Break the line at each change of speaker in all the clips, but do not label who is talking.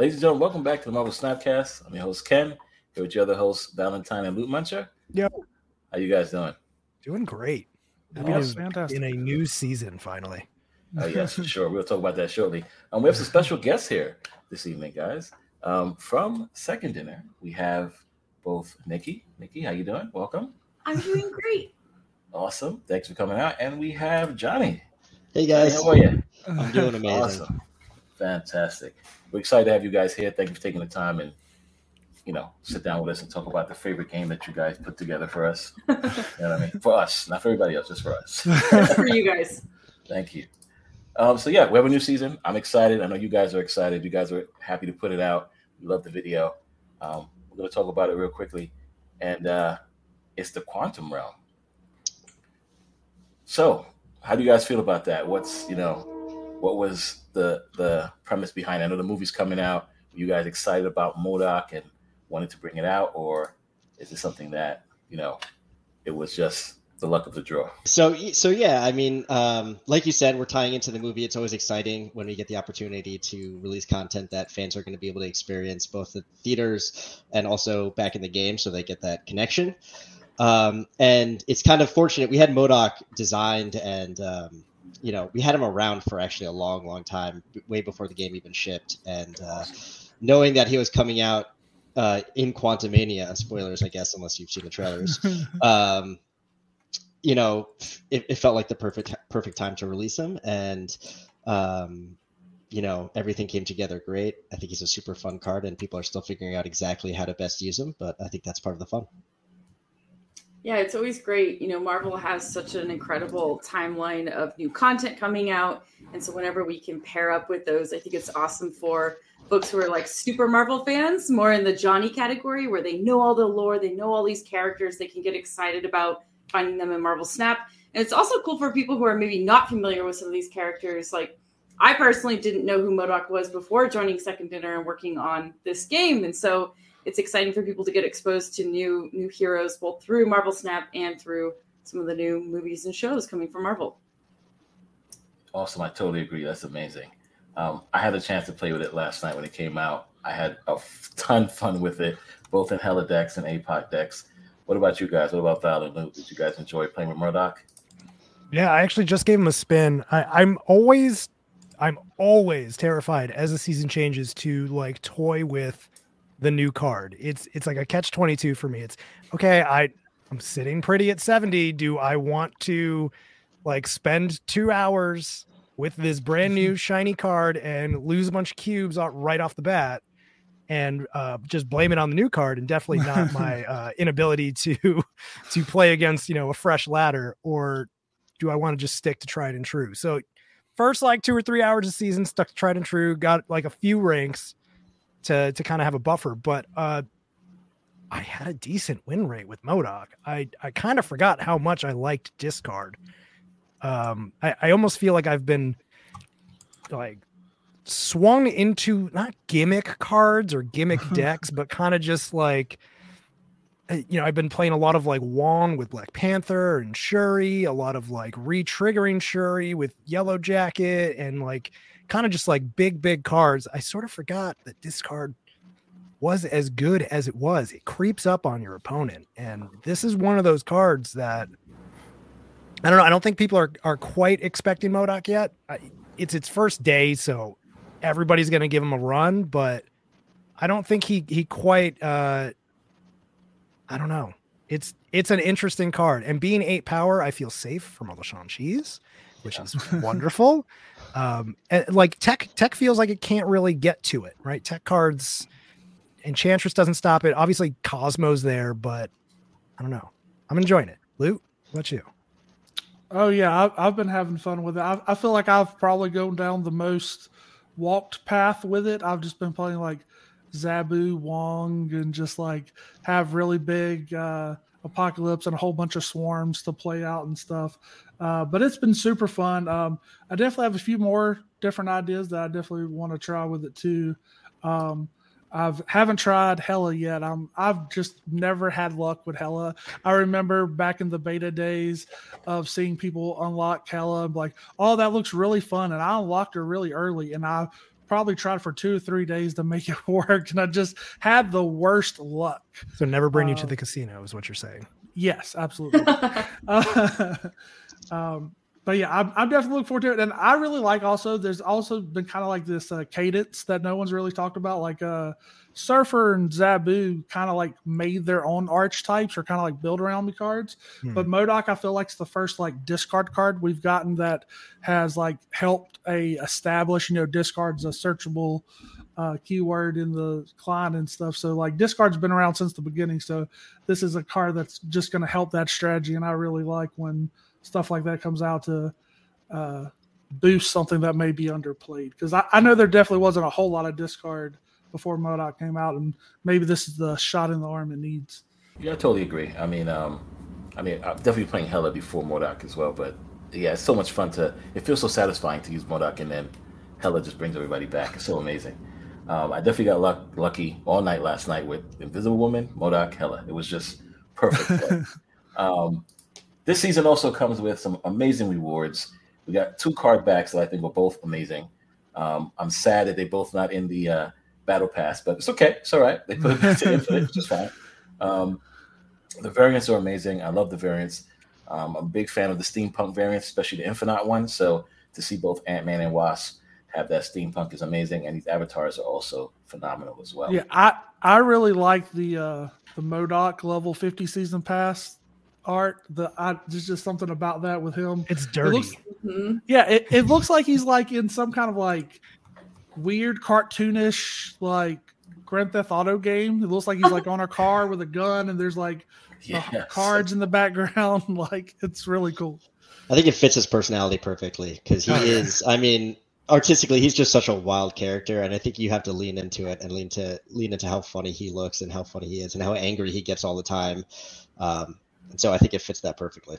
Ladies and gentlemen, welcome back to the Marvel Snapcast. I'm your host Ken, here with your other hosts Valentine and Loot Muncher.
Yep.
How you guys doing?
Doing great. Happy
Awesome.
to
Fantastic.
in a new season finally.
Oh yes, for sure. We'll talk about that shortly. Um, we have some special guests here this evening, guys. Um, from Second Dinner, we have both Nikki. Nikki, how you doing? Welcome.
I'm doing great.
Awesome. Thanks for coming out. And we have Johnny.
Hey guys,
How are you?
I'm doing amazing.
Awesome. Fantastic. We're excited to have you guys here. Thank you for taking the time and you know, sit down with us and talk about the favorite game that you guys put together for us. You know what I mean? For us, not for everybody else, just for us.
For you guys.
Thank you. Um, so yeah, we have a new season. I'm excited. I know you guys are excited. You guys are happy to put it out. We love the video. Um, we're going to talk about it real quickly, and uh, it's the quantum realm. So, how do you guys feel about that? What's you know, what was the the premise behind? It? I know the movie's coming out. Were you guys excited about MODOK and wanted to bring it out, or is it something that you know, it was just the luck of the draw?
So, so yeah, I mean, um, like you said, we're tying into the movie. It's always exciting when we get the opportunity to release content that fans are going to be able to experience both at theaters and also back in the game, so they get that connection. Um, and it's kind of fortunate we had MODOK designed, and um, you know, we had him around for actually a long, long time, way before the game even shipped. And uh, knowing that he was coming out uh, in Quantumania, spoilers, I guess, unless you've seen the trailers. um, you know, it, it felt like the perfect perfect time to release him, and um, you know, everything came together great. I think he's a super fun card, and people are still figuring out exactly how to best use him. But I think that's part of the fun.
Yeah, it's always great. You know, Marvel has such an incredible timeline of new content coming out. And so whenever we can pair up with those, I think it's awesome for folks who are like super Marvel fans, more in the Johnny category, where they know all the lore, they know all these characters, they can get excited about finding them in Marvel Snap. And it's also cool for people who are maybe not familiar with some of these characters. Like, I personally didn't know who MODOK was before joining Second Dinner and working on this game. And so it's exciting for people to get exposed to new new heroes both through Marvel Snap and through some of the new movies and shows coming from Marvel.
Awesome. I totally agree. That's amazing. Um, I had a chance to play with it last night when it came out. I had a f- ton of fun with it, both in Hela decks and APOC decks. What about you guys? What about Val and Luke? Did you guys enjoy playing with MODOK?
Yeah, I actually just gave him a spin. I, I'm always, I'm always terrified as the season changes to like toy with the new card. It's it's like a catch twenty two for me. It's okay. I I'm sitting pretty at seventy. Do I want to like spend two hours with this brand new shiny card and lose a bunch of cubes right off the bat? And uh, just blame it on the new card, and definitely not my uh, inability to to play against you know a fresh ladder, or do I want to just stick to tried and true? So first like two or three hours of season stuck to tried and true, got like a few ranks to to kind of have a buffer, but uh I had a decent win rate with MODOK. I I kind of forgot how much I liked discard. Um I, I almost feel like I've been like swung into not gimmick cards or gimmick decks, but kind of just like uh, you know, I've been playing a lot of like Wong with Black Panther and Shuri, a lot of like re-triggering Shuri with Yellow Jacket, and like kind of just like big, big cards. I sort of forgot that this card was as good as it was. It creeps up on your opponent, and this is one of those cards that I don't know. I don't think people are are quite expecting MODOK yet. I, it's its first day, so everybody's going to give him a run, but I don't think he he quite. uh I don't know. It's it's an interesting card, and being eight power, I feel safe from all the Shang-Chi's, which is wonderful. Um, and like tech tech feels like it can't really get to it, right? Tech cards, Enchantress doesn't stop it. Obviously, Cosmo's there, but I don't know. I'm enjoying it. Loot, what about you?
Oh yeah, I've, I've been having fun with it. I, I feel like I've probably gone down the most walked path with it. I've just been playing like Zabu, Wong, and just like have really big uh, apocalypse and a whole bunch of swarms to play out and stuff. Uh, but it's been super fun. Um, I definitely have a few more different ideas that I definitely want to try with it too. Um, I've haven't tried Hela yet. I'm I've just never had luck with Hela. I remember back in the beta days of seeing people unlock Hela and like, oh, that looks really fun. And I unlocked her really early and I probably tried for two or three days to make it work, and I just had the worst luck.
So never bring you to
Uh,
the casino is what you're saying.
Yes, absolutely. Uh, um, but yeah, I'm, I'm definitely looking forward to it, and I really like also. There's also been kind of like this uh, cadence that no one's really talked about, like uh, Surfer and Zabu kind of like made their own archetypes or kind of like build around me cards.
Hmm.
But MODOK, I feel like it's the first like discard card we've gotten that has like helped a establish, you know, discards a searchable uh, keyword in the client and stuff. So like discard's been around since the beginning. So this is a card that's just going to help that strategy, and I really like when stuff like that comes out to uh, boost something that may be underplayed. Because I, I know there definitely wasn't a whole lot of discard before MODOK came out, and maybe this is the shot in the arm it needs.
Yeah, I totally agree. I mean, um, I mean, I'm definitely playing Hela before MODOK as well, but yeah, it's so much fun to. It feels so satisfying to use MODOK, and then Hela just brings everybody back. It's so amazing. Um, I definitely got luck, lucky all night last night with Invisible Woman, MODOK, Hela. It was just perfect. um, this season also comes with some amazing rewards. We got two card backs that I think were both amazing. Um, I'm sad that they both not in the uh, battle pass, but it's okay. It's all right. They put it to infinite, which is fine. Um, the variants are amazing. I love the variants. Um, I'm a big fan of the steampunk variants, especially the infinite one. So to see both Ant Man and Wasp have that steampunk is amazing, and these avatars are also phenomenal as well.
Yeah, I I really like the uh, the MODOK level 50 season pass art. The I, there's just something about that with him.
It's
It
dirty.
looks,
Mhm.
yeah, it, it looks like he's like in some kind of like weird cartoonish like Grand Theft Auto game. It looks like he's like on a car with a gun and there's like
Yes.
cards in the background. like it's really cool.
I think it fits his personality perfectly because he
Oh,
is. I mean, artistically, he's just such a wild character, and I think you have to lean into it and lean to lean into how funny he looks and how funny he is and how angry he gets all the time. Um, and so I think it fits that perfectly.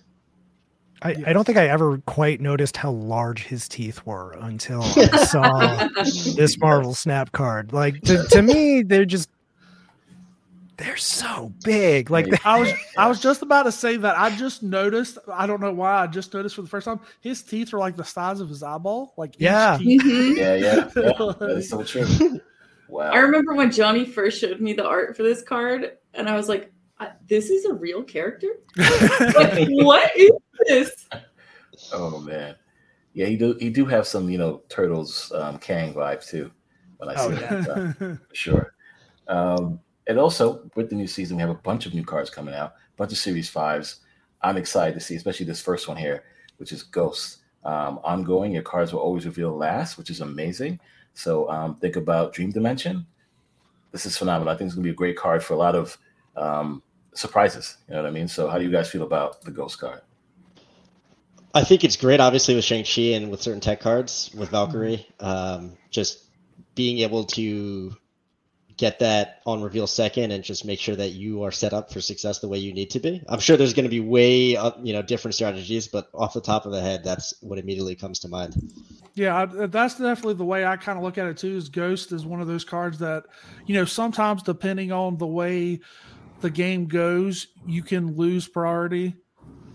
I, I don't think I ever quite noticed how large his teeth were until I saw this Marvel Snap card. Like to, to me, they're just they're so big. Like
Yeah.
I was I was just about to say that I just noticed. I don't know why. I just noticed for the first time his teeth are like the size of his eyeball. Like each
Yeah.
teeth-
Mhm.
Yeah, yeah, yeah. That is so true. Wow.
I remember when Johnny first showed me the art for this card, and I was like, "I- "This is a real character? Like, what is this?"
Oh man, yeah, he do he do have some you know turtles um, Kang vibes too. When I see
Oh,
that, uh, sure. Um, and also with the new season, we have a bunch of new cards coming out, a bunch of Series Fives. I'm excited to see, especially this first one here, which is Ghost. Um, ongoing, your cards will always reveal last, which is amazing. So um, think about Dream Dimension. This is phenomenal. I think it's gonna be a great card for a lot of um, surprises. You know what I mean? So how do you guys feel about the Ghost card?
I think it's great, obviously, with Shang-Chi and with certain tech cards, with Valkyrie. Um, just being able to get that on reveal second and just make sure that you are set up for success the way you need to be. I'm sure there's going to be way, uh, you know, different strategies, but off the top of the head, that's what immediately comes to mind.
Yeah, that's definitely the way I kind of look at it too. Is Ghost is one of those cards that, you know, sometimes depending on the way the game goes, you can lose priority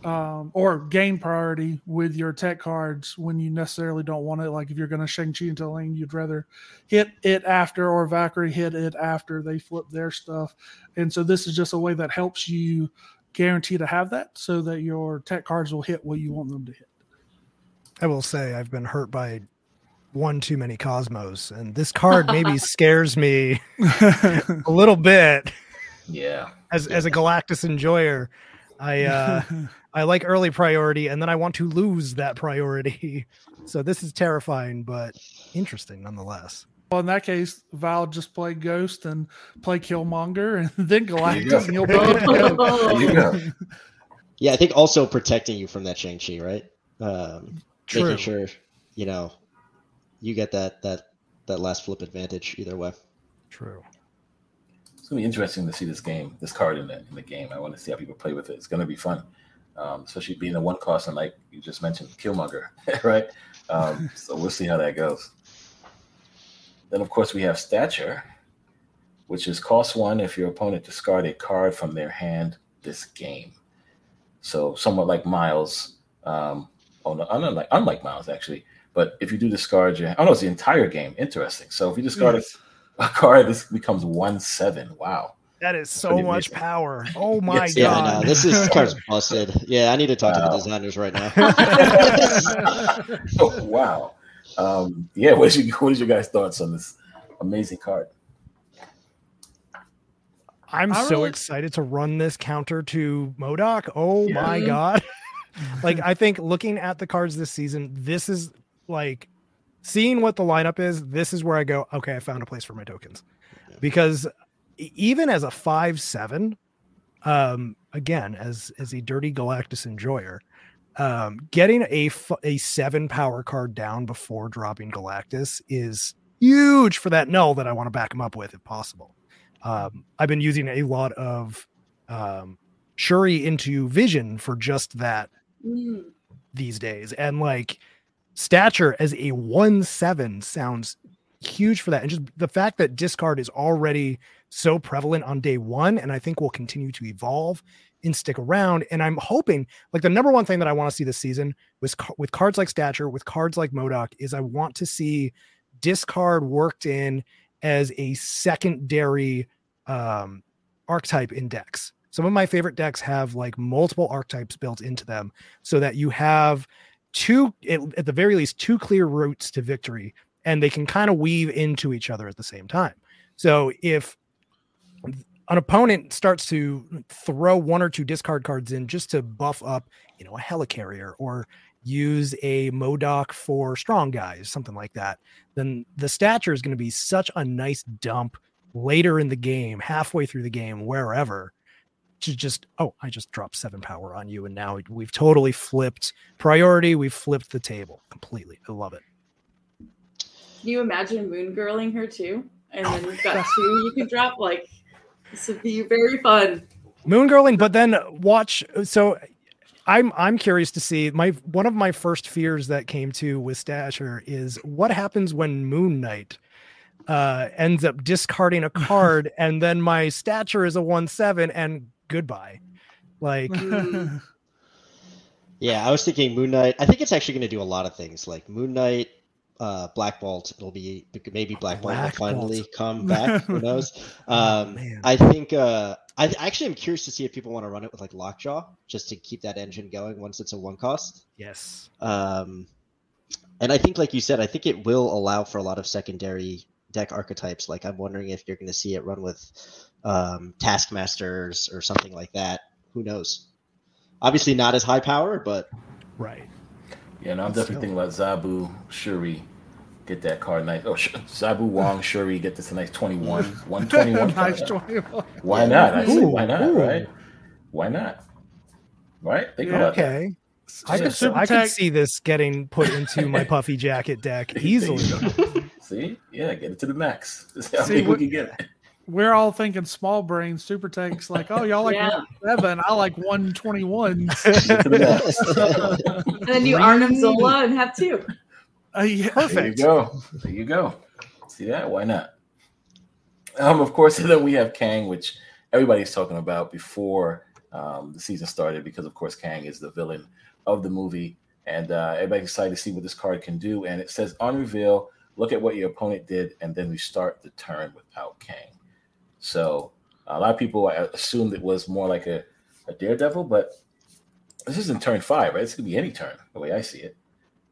um, or gain priority with your tech cards when you necessarily don't want it. Like if you're going to Shang Chi into lane, you'd rather hit it after, or Valkyrie hit it after they flip their stuff. And so this is just a way that helps you guarantee to have that, so that your tech cards will hit what you want them to hit.
I will say I've been hurt by one too many Cosmos, and this card maybe scares me a little bit
Yeah.
As as a Galactus enjoyer. I uh I like early priority and then I want to lose that priority. So this is terrifying but interesting nonetheless.
Well, in that case, Val just play Ghost and play Killmonger, and then
you.
Galactus, and you'll be good to go.
There you.
Yeah, I think also protecting you from that Shang-Chi, right? Um,
True.
making sure, you know, you get that, that, that last flip advantage either way.
True.
It's gonna be interesting to see this game, this card in the in the game. I want to see how people play with it. It's gonna be fun, um, especially being a one cost and like you just mentioned, Killmonger, right? Um, so we'll see how that goes. Then of course we have Stature, which is cost one if your opponent discard a card from their hand this game. So somewhat like Miles, um, oh no, unlike unlike Miles actually, But if you do discard your, oh no, it's the entire game. Interesting. So if you discard
Yes.
a, a card, this becomes one seven. Wow.
That is so much
amazing.
power. Oh my
Yes,
Yeah, I
god.
know. This is this card's busted. Yeah, I need to talk to the designers right now.
oh, wow. Um, yeah. What is your what is your guys' thoughts on this amazing card?
I'm
I
so
really-
excited to run this counter to MODOK. Oh
Yeah.
my god. like I think looking at the cards this season, this is like seeing what the lineup is, this is where I go, okay, I found a place for my tokens. Because e- even as a 5-7, um again, as as a dirty Galactus enjoyer, um getting a f- a 7 power card down before dropping Galactus is huge for that null that I want to back him up with if possible. Um, I've been using a lot of um, Shuri into Vision for just that
Mm.
these days, and like stature as a one seven sounds huge for that, and just the fact that discard is already so prevalent on day one, and I think will continue to evolve and stick around. And I'm hoping, like the number one thing that I want to see this season with with cards like stature, with cards like MODOK, is I want to see discard worked in as a secondary um, archetype in decks. Some of my favorite decks have like multiple archetypes built into them so that you have two, at, the very least, two clear routes to victory and they can kind of weave into each other at the same time. So if an opponent starts to throw one or two discard cards in just to buff up, you know, a helicarrier or use a MODOK for strong guys, something like that, then the stature is going to be such a nice dump later in the game, halfway through the game, wherever, to just, oh, I just dropped seven power on you. And now we've totally flipped priority. We've flipped the table completely. I love it.
Can you imagine moon girling her too? And then you've got two you can drop. Like this would be very fun.
moon girling but then watch so i'm i'm curious to see my one of my first fears that came to with stature is what happens when moon knight uh ends up discarding a card and then my stature is a 1-7 and goodbye like.
Yeah, I was thinking Moon Knight. I think it's actually going to do a lot of things, like Moon Knight, uh, Black Bolt. It'll be maybe Black Bolt will finally
Bolt.
come back. Who knows?
Oh,
Um,
man.
I think. Uh, I actually am curious to see if people want to run it with like Lockjaw, just to keep that engine going once it's a one cost.
yes
Um, and I think, like you said, I think it will allow for a lot of secondary deck archetypes. Like I'm wondering if you're going to see it run with um, Taskmasters or something like that. Who knows? Obviously, not as high power, but
right
Yeah, no, I'm definitely thinking about Zabu, Shuri, get that card nice. Oh, Sh- Zabu Wong, Shuri, get this a nice 21, 121.
nice 21.
Why not? I say,
Ooh,
why not?
ooh.
Right? Why not? Right? Think
Yeah.
about that.
okay i
Yeah.
could
Super
i could see this getting put into my puffy jacket deck easily
See? Yeah, get it to the max. This how
See,
big we
what-
can get it.
We're all thinking small brain. Super Tech's like, oh, y'all like
Yeah.
seven. I like 121.
Get to the max.
And then you Arnim Zola and have two.
Uh, yeah.
There you go. There you go. See that? Why not? Um, of course, then we have Kang, which everybody's talking about before um, the season started, because of course Kang is the villain of the movie, and uh, everybody's excited to see what this card can do. And it says on reveal, look at what your opponent did, and then we start the turn without Kang. So a lot of people assumed it was more like a, a Daredevil, but this isn't turn five, right? This gonna be any turn, the way I see it.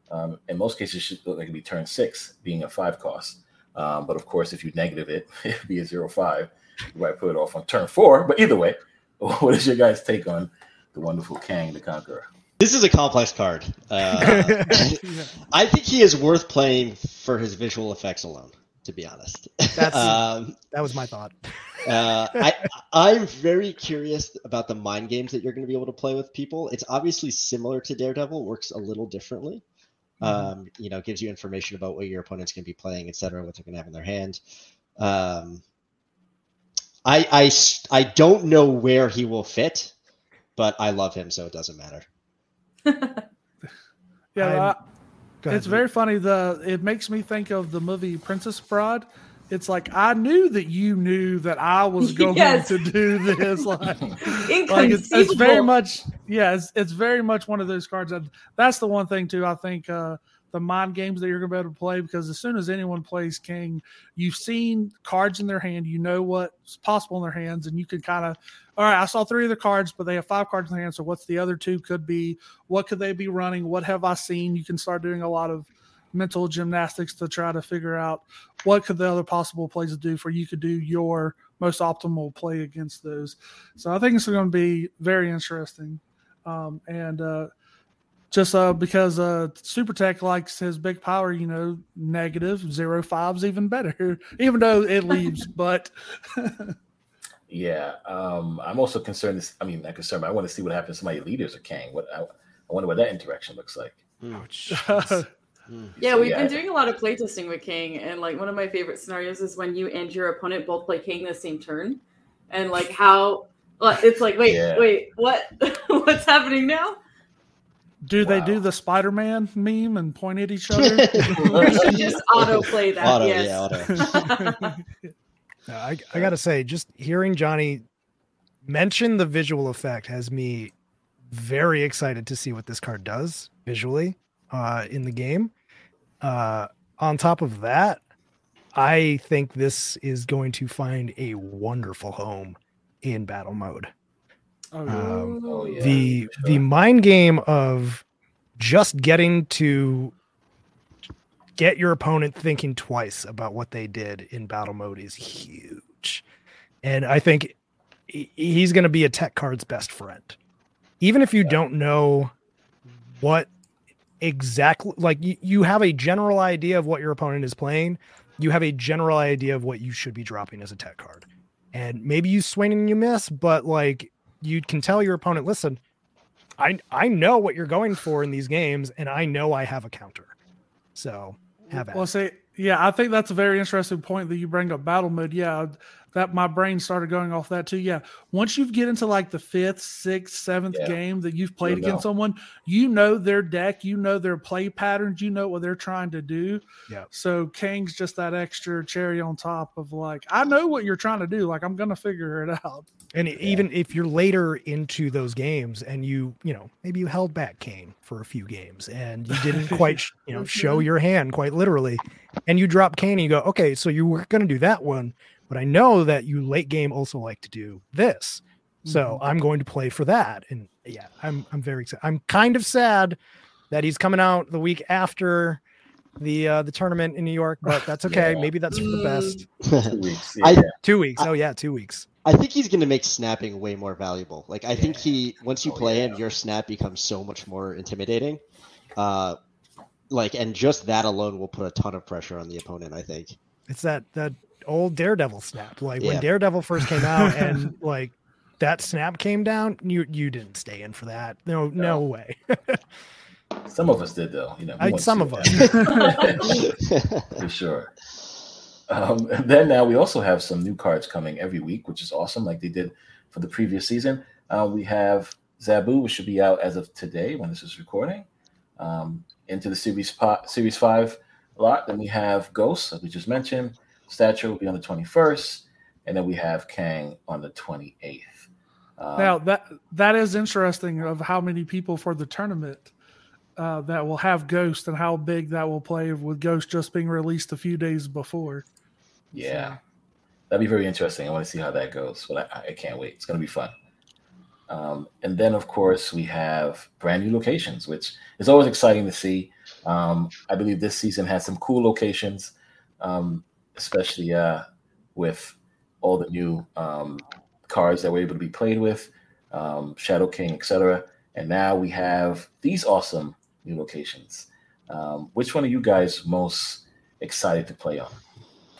Um, in most cases, it should look like it'd be turn six, being a five cost. Um, but of course, if you negative it, it'd be a zero five. You might put it off on turn four. But either way, what is your guys' take on the wonderful Kang the Conqueror?
this is a complex card. Uh, I think he is worth playing for his visual effects alone. To be honest,
That's-
um,
that was my thought
uh, I, I'm very curious about the mind games that you're going to be able to play with people. It's obviously similar to Daredevil, works a little differently. Um, you know, gives you information about what your opponent's going to be playing, etc., what they're going to have in their hand. Um, I, I, s- I don't know where he will fit, but I love him, so it doesn't matter.
Yeah,
I'm- Go ahead,
it's very funny. The it makes me think of the movie Princess Bride. It's like I knew that you knew that I was going
Yes.
to do this. Like, like it's, it's very much yeah, it's, it's very much one of those cards. That, that's the one thing too. I think uh, the mind games that you're going to be able to play because as soon as anyone plays Kang, you've seen cards in their hand, you know what's possible in their hands, and you can kind of, all right, I saw three of the cards, but they have five cards in their hand. So what's the other two could be? What could they be running? What have I seen? You can start doing a lot of mental gymnastics to try to figure out what could the other possible plays do for you could do your most optimal play against those. So I think it's going to be very interesting. Um, and uh, just uh, because uh, Super Tech likes his big power, you know, negative zero fives even better, even though it leaves. but
yeah, um, I'm also concerned. This, I mean, not concerned. But I want to see what happens to my leaders or Kang. What I, I wonder what that interaction looks like.
Oh,
Yeah,
So,
we've
yeah.
been doing a lot of playtesting with Kang, and like one of my favorite scenarios is when you and your opponent both play Kang the same turn, and like how it's like, wait,
Yeah.
wait, what? What's happening now?
Do they do the Spider Man meme and point at each other?
We should just auto play that.
Auto,
yes.
yeah, auto.
No, I, I gotta say, just hearing Johnny mention the visual effect has me very excited to see what this card does visually uh, in the game. Uh, on top of that, I think this is going to find a wonderful home in battle mode.
Oh, yeah.
Um,
Oh, yeah,
the
for
the mind game of just getting to get your opponent thinking twice about what they did in battle mode is huge. And i think he's going to be a tech card's best friend. Even if you don't know what exactly like you, you have a general idea of what your opponent is playing. You have a general idea of what you should be dropping as a tech card. And maybe you swing and you miss but like you can tell your opponent listen i i know what you're going for in these games and i know i have a counter so have at
Well, see, yeah, I think that's a very interesting point that you bring up battle mode. Yeah, that my brain started going off that too. Yeah, once you get into like the fifth, sixth, seventh
Yeah.
game that you've played
You'll
against
know.
someone, you know their deck, you know their play patterns, you know what they're trying to do.
Yeah.
So Kang's just that extra cherry on top of like, I know what you're trying to do. Like I'm gonna figure it out.
And even if you're later into those games and you, you know, maybe you held back Kang for a few games and you didn't quite, sh- you know, show mm-hmm. your hand quite literally, and you drop Kang and you go, okay, so you were going to do that one, but I know that you late game also like to do this, so I'm going to play for that. And yeah, I'm I'm very excited. I'm kind of sad that he's coming out the week after the uh the tournament in New York, but that's okay.
Yeah.
Maybe that's for the best.
Two weeks.
I-
Two weeks. Oh yeah, two weeks.
I think he's going to make snapping way more valuable. Like I think he once you
Oh,
play
yeah.
him, your snap becomes so much more intimidating. Uh, like and just that alone will put a ton of pressure on the opponent. I think.
It's that that old Daredevil snap. Like when Daredevil first came out and like that snap came down, you you didn't stay in for that. No, no,
No.
way.
Some of us did though. You know,
I- some of us.
for sure. Um, and then now we also have some new cards coming every week, which is awesome, like they did for the previous season. Uh, we have Zabu, which should be out as of today when this is recording, um, into the series po- series five lot. Then we have Ghost, as we just mentioned. Stature will be on the twenty first, and then we have Kang on the twenty eighth. Um,
Now that that is interesting of how many people for the tournament uh, that will have Ghost and how big that will play with Ghost just being released a few days before.
Yeah, that'd be very interesting. I want to see how that goes, but I, I can't wait. It's going to be fun. Um, and then, of course, we have brand new locations, which is always exciting to see. Um, I believe this season has some cool locations, um, especially uh, with all the new um, cards that were able to be played with, um, Shadow King, etc. And now we have these awesome new locations. Um, which one are you guys most excited to play on?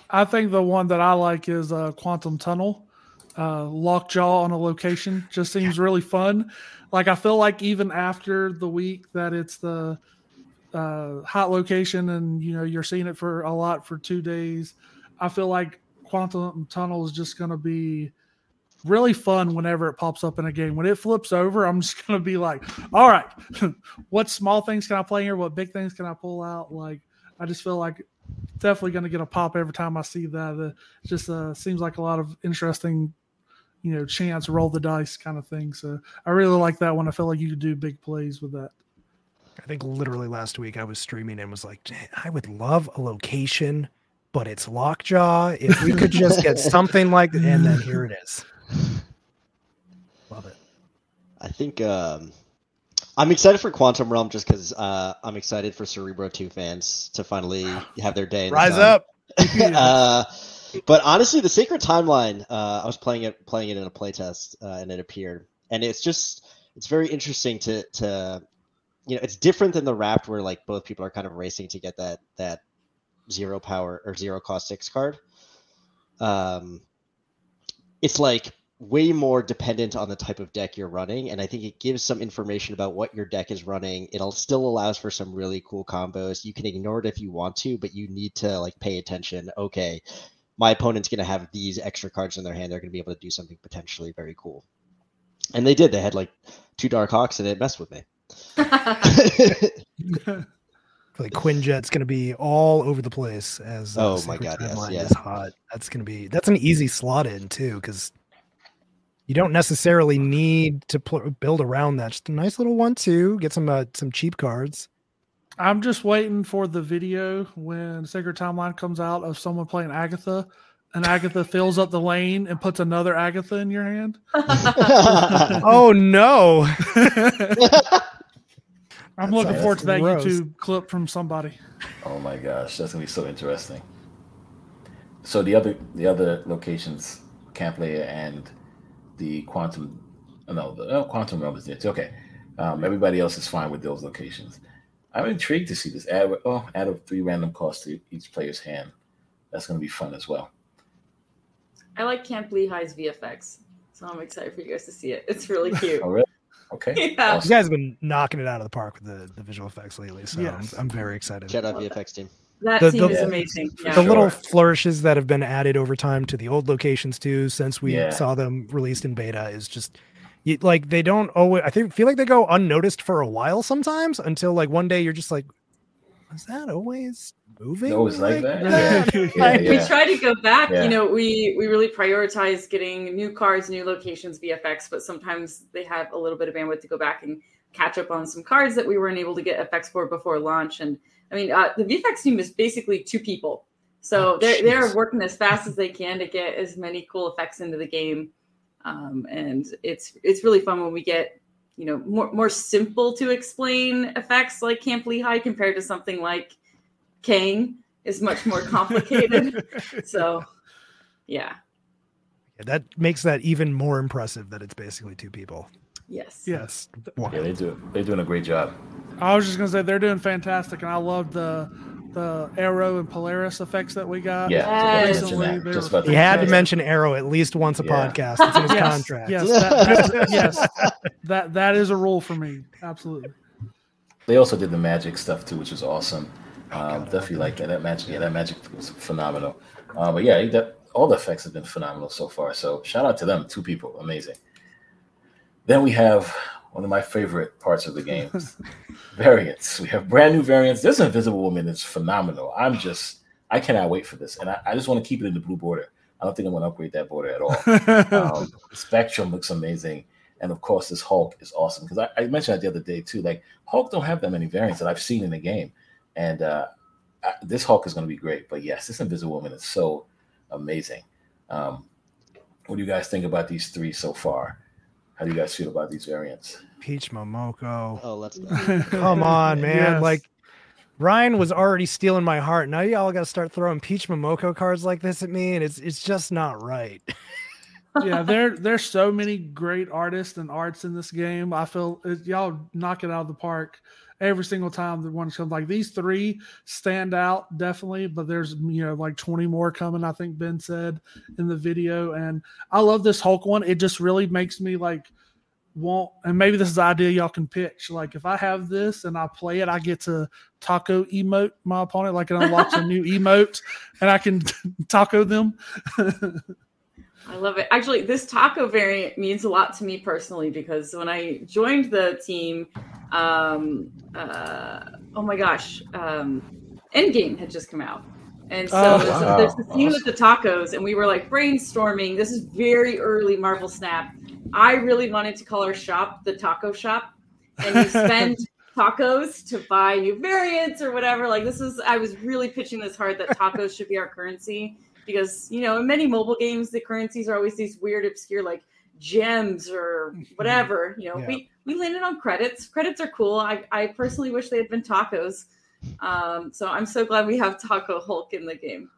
I think the one that I like is uh, Quantum Tunnel. Uh, Lockjaw on a location just seems really fun. Like I feel like even after the week that it's the uh, hot location and you know you're seeing it for a lot for two days, I feel like Quantum Tunnel is just going to be really fun whenever it pops up in a game. When it flips over, I'm just going to be like, all right, what small things can I play here? What big things can I pull out? Like I just feel like definitely going to get a pop every time I see that. Uh, it just uh, seems like a lot of interesting, you know, chance roll the dice kind of thing. So I really like that one. I feel like you could do big plays with that.
I think literally last week I was streaming and was like, I would love a location, but it's Lockjaw. If we could just get something like that, and then here it is. Love it.
I think um, I'm excited for Quantum Realm just because uh, I'm excited for Cerebro 2 fans to finally have their day. in the
Rise up.
uh, but honestly, the Sacred Timeline, uh, I was playing it playing it in a playtest, uh, and it appeared, and it's just it's very interesting to to you know it's different than the Rapt where like both people are kind of racing to get that that zero power or zero cost six card. Um, it's like way more dependent on the type of deck you're running, and I think it gives some information about what your deck is running. it'll still allows for some really cool combos. You can ignore it if you want to, but you need to like pay attention. Okay, my opponent's going to have these extra cards in their hand. They're going to be able to do something potentially very cool. And they did. They had like two Dark Hawks, and it messed with me.
Like Quinjet's going to be all over the place as uh,
Oh my God, yes,
Timeline
yeah.
is hot. That's going to be that's an easy slot in too because you don't necessarily need to pl- build around that. Just a nice little one two. Get some uh, some cheap cards.
I'm just waiting for the video when Sacred Timeline comes out of someone playing Agatha, and Agatha fills up the lane and puts another Agatha in your hand.
Oh no!
I'm
That's-
looking
that's
forward to that
gross.
YouTube clip from somebody.
Oh my gosh, that's gonna be so interesting. So the other the other locations, Camp Lehigh and the Quantum, oh, no, the oh, Quantum Realm is there too. Okay, um, everybody else is fine with those locations. I'm intrigued to see this. Add oh, add a three random cost to each player's hand. That's gonna be fun as well.
I like Camp Lehigh's VFX, so I'm excited for you guys to see it. It's really oh, cute.
Oh really? Okay.
Yeah.
You guys have been knocking it out of the park with the, the visual effects lately, so
Yes.
I'm, I'm very excited.
Shout out VFX team.
That
The-
team
the-
is amazing.
For
Yeah.
the
sure.
little flourishes that have been added over time to the old locations too since we
Yeah.
saw them released in beta is just you, like they don't always i think feel like they go unnoticed for a while sometimes until like one day you're just like was that always moving
Always like that?
Yeah.
Yeah, yeah.
we try to go back
Yeah.
you know we we really prioritize getting new cards new locations vfx but sometimes they have a little bit of bandwidth to go back and catch up on some cards that we weren't able to get fx for before launch and i mean uh, the vfx team is basically two people so
Oh,
they're they're working as fast as they can to get as many cool effects into the game um, and it's it's really fun when we get you know more more simple to explain effects like camp lehigh compared to something like kang is much more complicated so yeah
that makes that even more impressive that it's basically two people
yes
Yes.
Wow.
Yeah, they do. They're doing a great job.
I was just gonna say they're doing fantastic, and I love the the Arrow and Polaris effects that we got.
Yeah,
Yes.
just about to mention that.
Recently,
Just
they
about
he had to
mention
mention arrow at least once a
Yeah.
podcast it's in his
yes,
contract
Yes, that, that- yes, that that is a rule for me. Absolutely.
They also did the magic stuff too, which was awesome. Um, definitely like that. That magic, yeah, that magic was phenomenal. Uh, but yeah, that, all the effects have been phenomenal so far. So shout out to them, two people, amazing. Then we have one of my favorite parts of the game, variants. We have brand new variants. This Invisible Woman is phenomenal. I'm just, I cannot wait for this, and I, I just want to keep it in the blue border. I don't think I'm going to upgrade that border at all. um, Spectrum looks amazing, and of course, this Hulk is awesome because I, I mentioned that the other day too. Like Hulk don't have that many variants that I've seen in the game, and uh, I, this Hulk is going to be great. But yes, this Invisible Woman is so amazing. Um, what do you guys think about these three so far? How do you guys feel about these variants?
peach momoko
Oh, let's go.
Come on, man.
Yes.
Like Ryan was already stealing my heart. Now y'all got to start throwing Peach Momoko cards like this at me, and it's it's just not right.
yeah, there there's so many great artists and arts in this game. I feel it, y'all knock it out of the park every single time the one comes. Like these three stand out definitely, but there's you know like 20 more coming. I think Ben said in the video, and I love this Hulk one. It just really makes me like want, and maybe this is the idea y'all can pitch. Like if I have this and I play it, I get to taco emote my opponent. Like it unlocks a new emote, and I can taco them.
I love it. Actually, this taco variant means a lot to me personally because when I joined the team, um, uh, oh my gosh, um, Endgame had just come out. And so
Oh,
there's,
wow.
there's the scene with the tacos, and we were like brainstorming. This is very early Marvel Snap. I really wanted to call our shop the taco shop, and you spend tacos to buy new variants or whatever. Like this is, I was really pitching this hard that tacos should be our currency because you know in many mobile games the currencies are always these weird, obscure like gems or whatever. You know,
Yeah.
we we landed on credits. Credits are cool. I I personally wish they had been tacos. Um, so I'm so glad we have Taco Hulk in the game.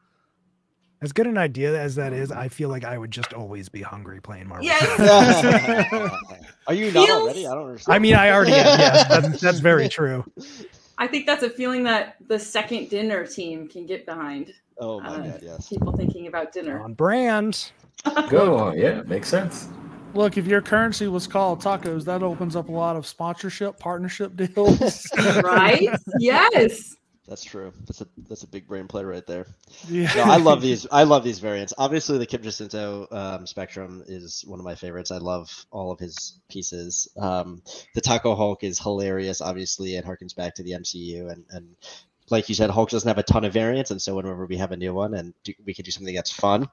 As good an idea as that is, I feel like I would just always be hungry playing Marvel.
Yes.
Are you not
Feels-
already? I don't understand.
I mean, I already am. Yes, that's, that's very true.
I think that's a feeling that the second dinner team can get behind.
Oh my
uh,
god, yes.
People thinking about dinner.
On brand.
Go. on, Yeah, makes sense.
Look, if your currency was called tacos, that opens up a lot of sponsorship, partnership deals.
right? Yes.
That's true. That's a that's a big brain play right there.
yeah.
No, I love these. I love these variants. Obviously, the Kim Jacinto um, Spectrum is one of my favorites. I love all of his pieces. Um, the Taco Hulk is hilarious. Obviously, it harkens back to the MCU, and and like you said, Hulk doesn't have a ton of variants, and so whenever we have a new one and do, we can do something that's fun,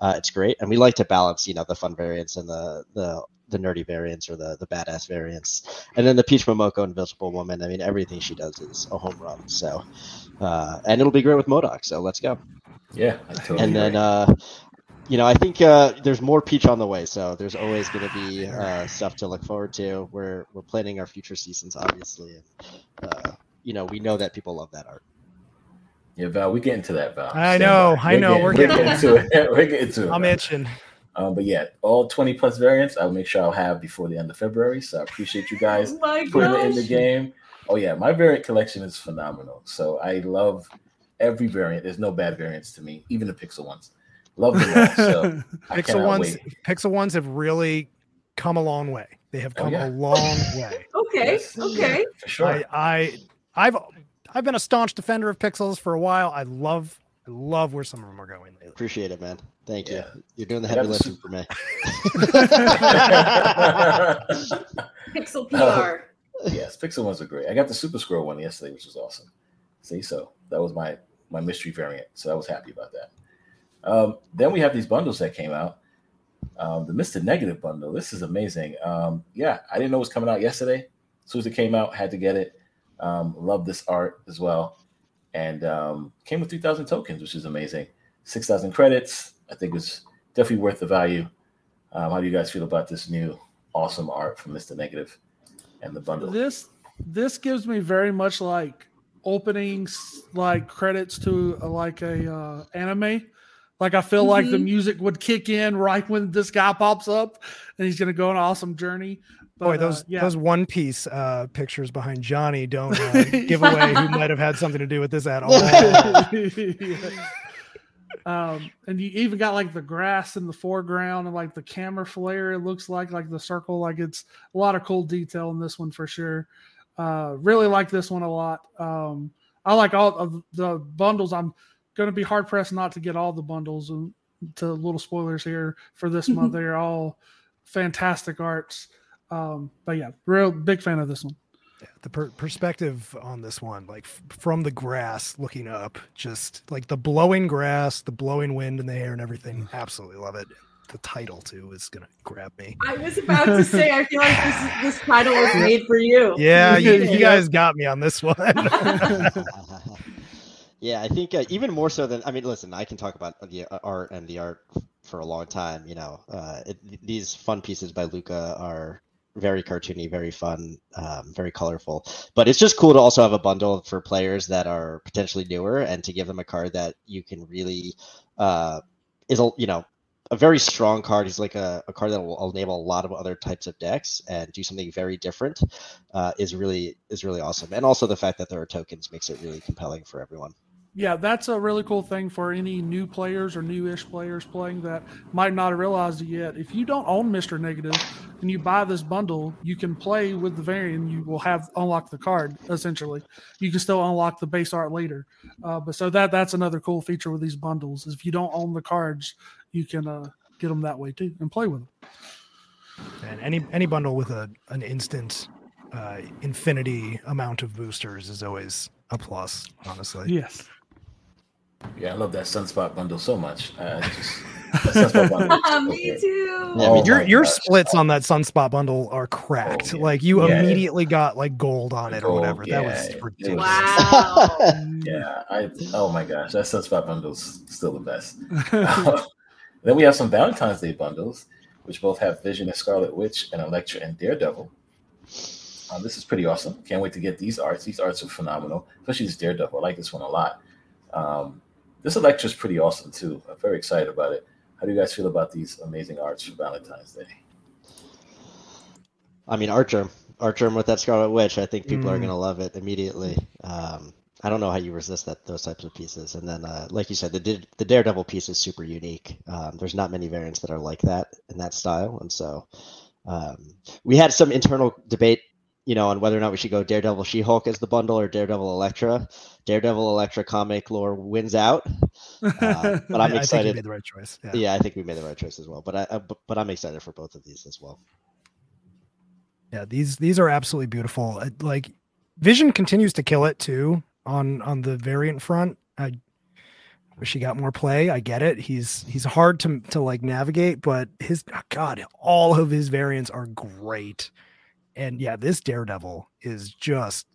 uh, it's great. And we like to balance, you know, the fun variants and the the the nerdy variants or the the badass variants. And then the Peach Momoko Invisible Woman. I mean, everything she does is a home run. So, uh, and it'll be great with MODOK. So let's go.
Yeah. I totally
And then,
agree.
uh, you know, I think uh, there's more Peach on the way. So there's always going to be uh, stuff to look forward to. We're we're planning our future seasons, obviously, and uh, you know, we know that people love that art.
yeah, Val, we get into that, Val.
I
Stand
know,
by.
I know, we're
we're
getting-
getting into it. we're getting into it.
I'm
Val.
itching.
Um, but yeah, all 20 plus variants, I'll make sure I'll have before the end of February. So I appreciate you guys
Oh my
putting it in the game. Oh yeah, my variant collection is phenomenal. So I love every variant. There's no bad variants to me, even the pixel ones. Love them all. So
Pixel ones,
wait.
Pixel ones have really come a long way. They have
Oh,
come
yeah.
a long way.
Okay.
Yes.
Okay.
For sure.
I, I, I've, I've been a staunch defender of Pixels for a while. I love, I love where some of them are going lately.
Appreciate it, man. Thank
Yeah.
you. You're doing the heavy lifting for me.
Pixel PR.
yes, Pixel ones are great. I got the Super Skrull one yesterday, which was awesome. See, so that was my my mystery variant. So I was happy about that. Um, then we have these bundles that came out. Um, the Mr. Negative bundle. This is amazing. Um, yeah, I didn't know it was coming out yesterday. As soon as it came out, had to get it. Um, love this art as well, and um, came with three thousand tokens, which is amazing. Six thousand credits. I think was definitely worth the value. Um, how do you guys feel about this new awesome art from Mr. Negative and the bundle?
this this gives me very much like openings like credits to uh, like a uh, anime like i feel like the
Mhm.
music would kick in right when this guy pops up and he's gonna go on an awesome journey but
Boy,
uh,
those
yeah.
those One Piece uh, pictures behind Johnny don't uh, give away who might have had something to do with this at all.
um and you even got like the grass in the foreground and like the camera flare it looks like like the circle like it's a lot of cool detail in this one for sure. Uh really like this one a lot. Um i like all of the bundles. I'm gonna be hard pressed not to get all the bundles and to little spoilers here for this month. They're all fantastic arts um but yeah real big fan of this one
the per- perspective on this one, like f- from the grass looking up, just like the blowing grass, the blowing wind in the air, and everything. Absolutely love it. The title too is gonna grab me.
I was about to say, I feel like this this title was made for you.
Yeah, you, you guys got me on this one.
yeah, I think uh, even more so than I mean, listen, I can talk about the uh, art and the art for a long time. You know, uh, it, these fun pieces by Luca are very cartoony, very fun, um, very colorful. But it's just cool to also have a bundle for players that are potentially newer and to give them a card that you can really uh, is a you know a very strong card. He's like a, a card that will enable a lot of other types of decks and do something very different. Uh, is really is really awesome, and also the fact that there are tokens makes it really compelling for everyone.
Yeah, that's a really cool thing for any new players or new-ish players playing that might not have realized it yet. If you don't own Mister Negative and you buy this bundle, you can play with the variant. You will have unlock the card essentially. You can still unlock the base art later. Uh, but so that that's another cool feature with these bundles. Is if you don't own the cards, you can uh, get them that way too and play with them.
and any any bundle with a an instant uh, infinity amount of boosters is always a plus. Honestly,
Yes.
Yeah, I love that Sunspot bundle so much. Uh, it's just Sunspot bundle.
Me
Okay.
too.
Yeah,
Oh
me
your your
gosh.
splits on that sunspot bundle are cracked.
Oh, yeah.
Like you
Yeah.
immediately got like gold on it or whatever.
yeah,
that was
it was-
ridiculous.
Wow.
Yeah, I oh my gosh, that Sunspot bundle's still the best. then we have some Valentine's Day bundles, which both have Vision and Scarlet Witch and Elektra and Daredevil. Um, this is pretty awesome. Can't wait to get these arts. These arts are phenomenal, especially this Daredevil. I like this one a lot. Um, this Elektra is pretty awesome too. I'm very excited about it. How do you guys feel about these amazing arts for Valentine's Day?
I mean, Artgerm, Artgerm with that Scarlet Witch. I think people are
Mm.
gonna love it immediately. Um, I don't know how you resist that those types of pieces. And then, uh, like you said, the Di- the Daredevil piece is super unique. Um, there's not many variants that are like that in that style, and so um, we had some internal debate, you know, on whether or not we should go Daredevil She-Hulk as the bundle or Daredevil Elektra. Daredevil Elektra comic lore wins out, uh, but
I-
I'm
I
excited.
made the right choice. Yeah.
Yeah, I think we made the right choice as well. But I, I but, but I'm excited for both of these as well.
Yeah, these these are absolutely beautiful. Uh, Like Vision continues to kill it too on on the variant front. I wish he got more play. I get it. He's he's hard to to like navigate, but his oh God, all of his variants are great. And yeah, this Daredevil is just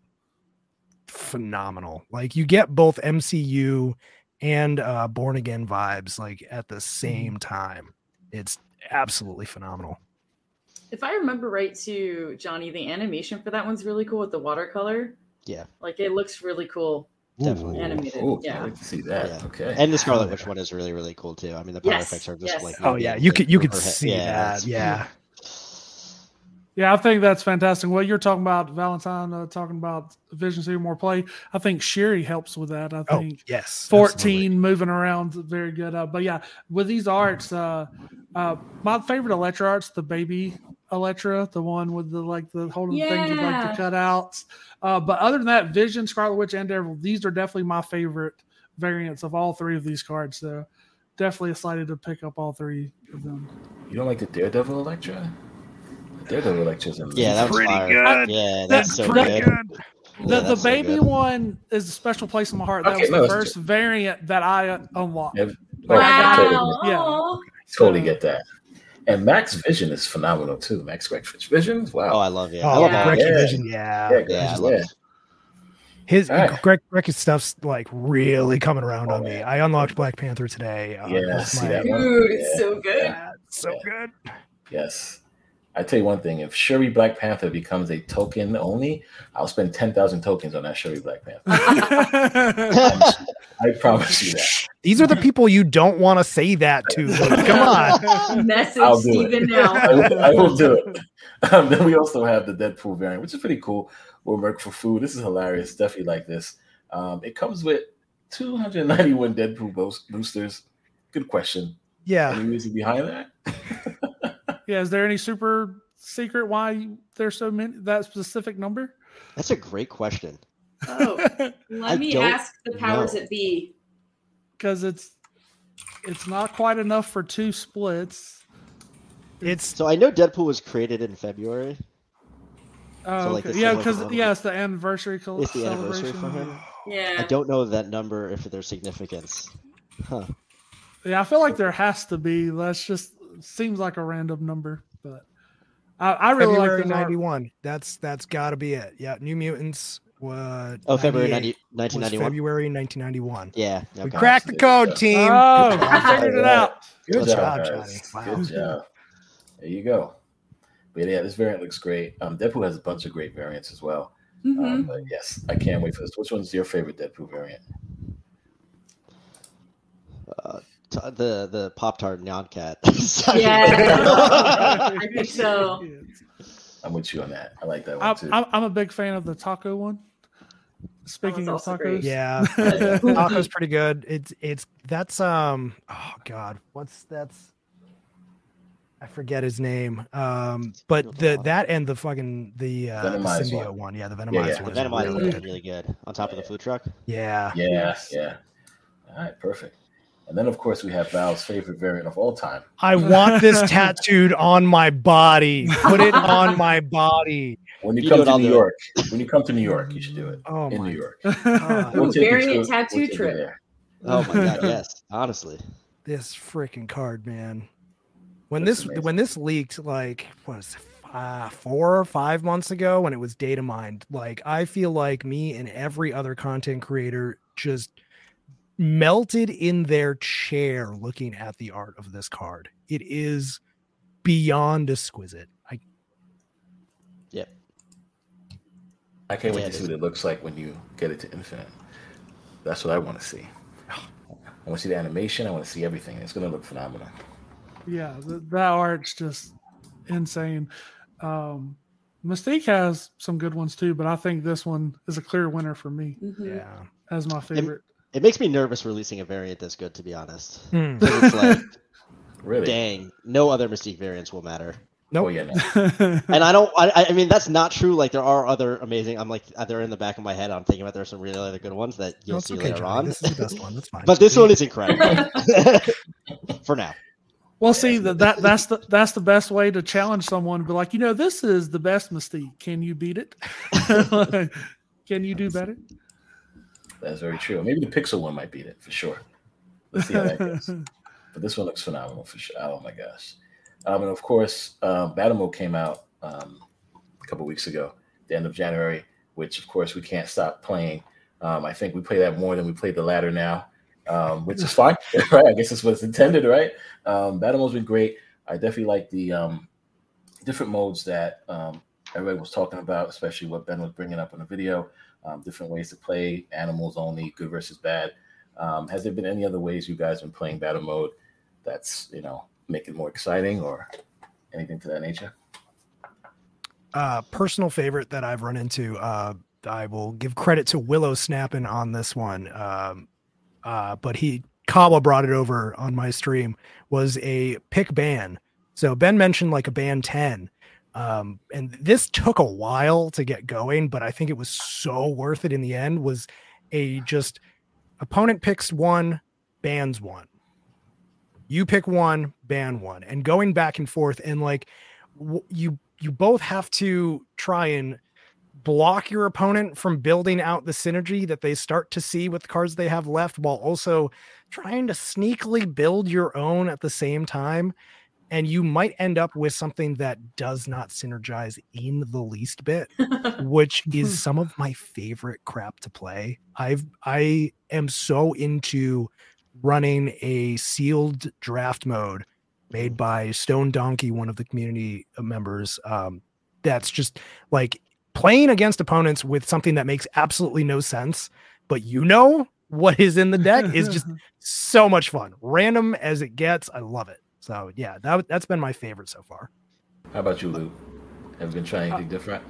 phenomenal. Like you get both MCU and uh Born Again vibes like at the same time. It's absolutely phenomenal.
If I remember right, too, Johnny, the animation for that one's really cool with the watercolor.
Yeah.
Like it looks really cool.
Definitely.
Ooh,
Animated,
ooh,
yeah.
I'd like to see that.
Yeah.
Okay.
And the Scarlet. Witch one is really really cool too. I mean the power
Yes,
effects are just
yes.
like
Oh yeah, you
the-
could you could
her head-
see that.
that's-
Yeah.
Yeah, I think that's fantastic. Well, you're talking about, Valentine, uh, talking about Vision Seeing more play. I think Shuri helps with that. I
Oh
think
yes.
14
absolutely.
moving around, very good. Uh, but yeah, with these arts, uh, uh, my favorite Elektra arts, the baby Elektra, the one with the like the holding things with like
Yeah.
the cutouts. Uh, but other than that, Vision, Scarlet Witch, and Daredevil, these are definitely my favorite variants of all three of these cards. So definitely excited to pick up all three of them.
You don't like the Daredevil Elektra? Daredevil Elektra's amazing.
Yeah, that was
Pretty
fire.
good.
Yeah, that's so
pretty
good.
good.
The,
Yeah,
the
that's so
baby
good.
one is a special place in my heart. That
Okay,
was
no,
the
it's
first variant that I unlocked.
Yeah,
Like, I got it.
Wow.
Yeah.
Totally get that. And Max Vision is phenomenal too. Max Greg Vision, wow.
Oh, I love it.
Oh,
I love
yeah.
Greg
it.
Yeah.
Vision, yeah.
yeah,
Yeah, I love
yeah.
it.
His
All right.
Greg Greg's stuff's like really coming around
Oh,
on me. I unlocked Black Panther today. Uh,
Yeah,
that's
see
my-
that one?
Dude, it's so good.
Yeah, it's so good.
Yes. I tell you one thing: if Shuri Black Panther becomes a token only, I'll spend ten thousand tokens on that Shuri Black Panther. I promise you that.
These are the people you don't want to say that to. Like, come on.
Message
I'll do it.
Now.
I will, I will do it. Um, then we also have the Deadpool variant, which is pretty cool. We'll work for food. This is hilarious. Definitely like this. Um, it comes with 291 Deadpool boosters. Good question.
Yeah.
Any reason behind that?
Yeah, is there any super secret why there's so many that specific number?
That's a great question.
Oh,
I
let me ask the powers
know.
that be.
Because it's it's not quite enough for two splits.
It's
So I know Deadpool was created in February.
Oh,
So, like,
okay. yeah, because
a-
yeah, it's the anniversary. col-
It's the anniversary for him.
Yeah, I
don't know that number if there's significance. Huh.
Yeah, I feel like there has to be. That's just seems like a random number, but I, I really
February
like the art.
91. That's that's got to be it. Yeah, New Mutants was
Oh, February 90, 1991.
February 1991.
Yeah.
We cracked the code, team.
Oh,
Good
I
job.
figured it out.
Good
Good
job,
job,
Johnny. Wow.
Good job. There you go. But yeah, this variant looks great. Um, Deadpool has a bunch of great variants as well.
Mhm.
Um, but yes, I can't wait for this. Which one's your favorite Deadpool variant?
T- the the Pop Tart Nyan Cat.
Yeah. I think so.
I'm with you on that. I like that one
I'm,
too.
I'm, I'm a big fan of the taco one. Speaking of tacos,
great.
Yeah, Taco's pretty good. It's it's that's um oh god, what's that's I forget his name. Um, but the that and the fucking the uh, symbiote
one.
one. yeah, the
Yeah,
venomized
yeah,
one.
The
is
Venomized
really
one's
good.
really good. On top of the food truck.
Yeah,
yeah, yeah. All right, perfect. And then of course we have Val's favorite variant of all time.
I want this tattooed on my body. Put it on my body.
When you,
You
come to New
do it.
York, when you come to New York, you should do it
Oh
in
my
New York.
god.
Ooh,
take you
variant
to-
tattoo
take you
trip.
Oh my god, yes. Honestly.
this freaking card, man. When
That's
this
amazing.
when this leaked, like what was it, uh, four or five months ago, when it was data mined, like I feel like me and every other content creator just melted in their chair looking at the art of this card. It is beyond exquisite. I
I can't wait
Yeah,
to see what it looks like when you get it to infinite. That's what I want to see. I want to see the animation. I want to see everything. It's going to look phenomenal.
Yeah, th- that art's just insane. Um, Mystique has some good ones too, but I think this one is a clear winner for me
Mhm.
yeah.
as my favorite.
It makes me nervous releasing a variant this good, to be honest.
Hmm.
'Cause It's like,
Really?
dang, no other Mystique variants will matter.
Nope.
Oh yeah. No.
And I don't. I, I mean, that's not true. Like there are other amazing. I'm like they're in the back of my head. I'm thinking about there are some really other good ones that you'll
it's
see
okay,
later
Johnny.
on.
This is the best one. That's fine.
but this one is incredible. For now,
well, see that, that that's the that's the best way to challenge someone. Be like, you know, this is the best Mystique. Can you beat it? Can you do better?
That's very true. Maybe the Pixel one might beat it for sure. Let's see how that goes. But this one looks phenomenal for sure. Oh my gosh. Um, and of course, Battle Mode came out um, a couple weeks ago, the end of January, which of course we can't stop playing. Um, I think we play that more than we play the ladder now, um, which is fine, right? I guess it's what's intended, right? Um, Battle Mode's been great. I definitely like the um, different modes that um, everybody was talking about, especially what Ben was bringing up in the video. Um, different ways to play, animals only, good versus bad. Um, has there been any other ways you guys been playing battle mode that's you know make it more exciting or anything to that nature?
uh personal favorite that I've run into. Uh I will give credit to Willow snapping on this one. Um uh but he Kawa brought it over on my stream was a pick ban. So Ben mentioned like a ban 10. Um and this took a while to get going, but I think it was so worth it in the end was a just opponent picks one, bans one. You pick one, ban one, and going back and forth and like w- you you both have to try and block your opponent from building out the synergy that they start to see with the cards they have left while also trying to sneakily build your own at the same time and you might end up with something that does not synergize in the least bit which is hmm. some of my favorite crap to play i've i am so into running a sealed draft mode made hmm. by Stone Donkey, one of the community uh, members. Um, that's just like playing against opponents with something that makes absolutely no sense, but you know what is in the deck is just so much fun. Random as it gets, I love it. So yeah, that that's been my favorite so far.
How about you, Lou? Have you been trying anything different?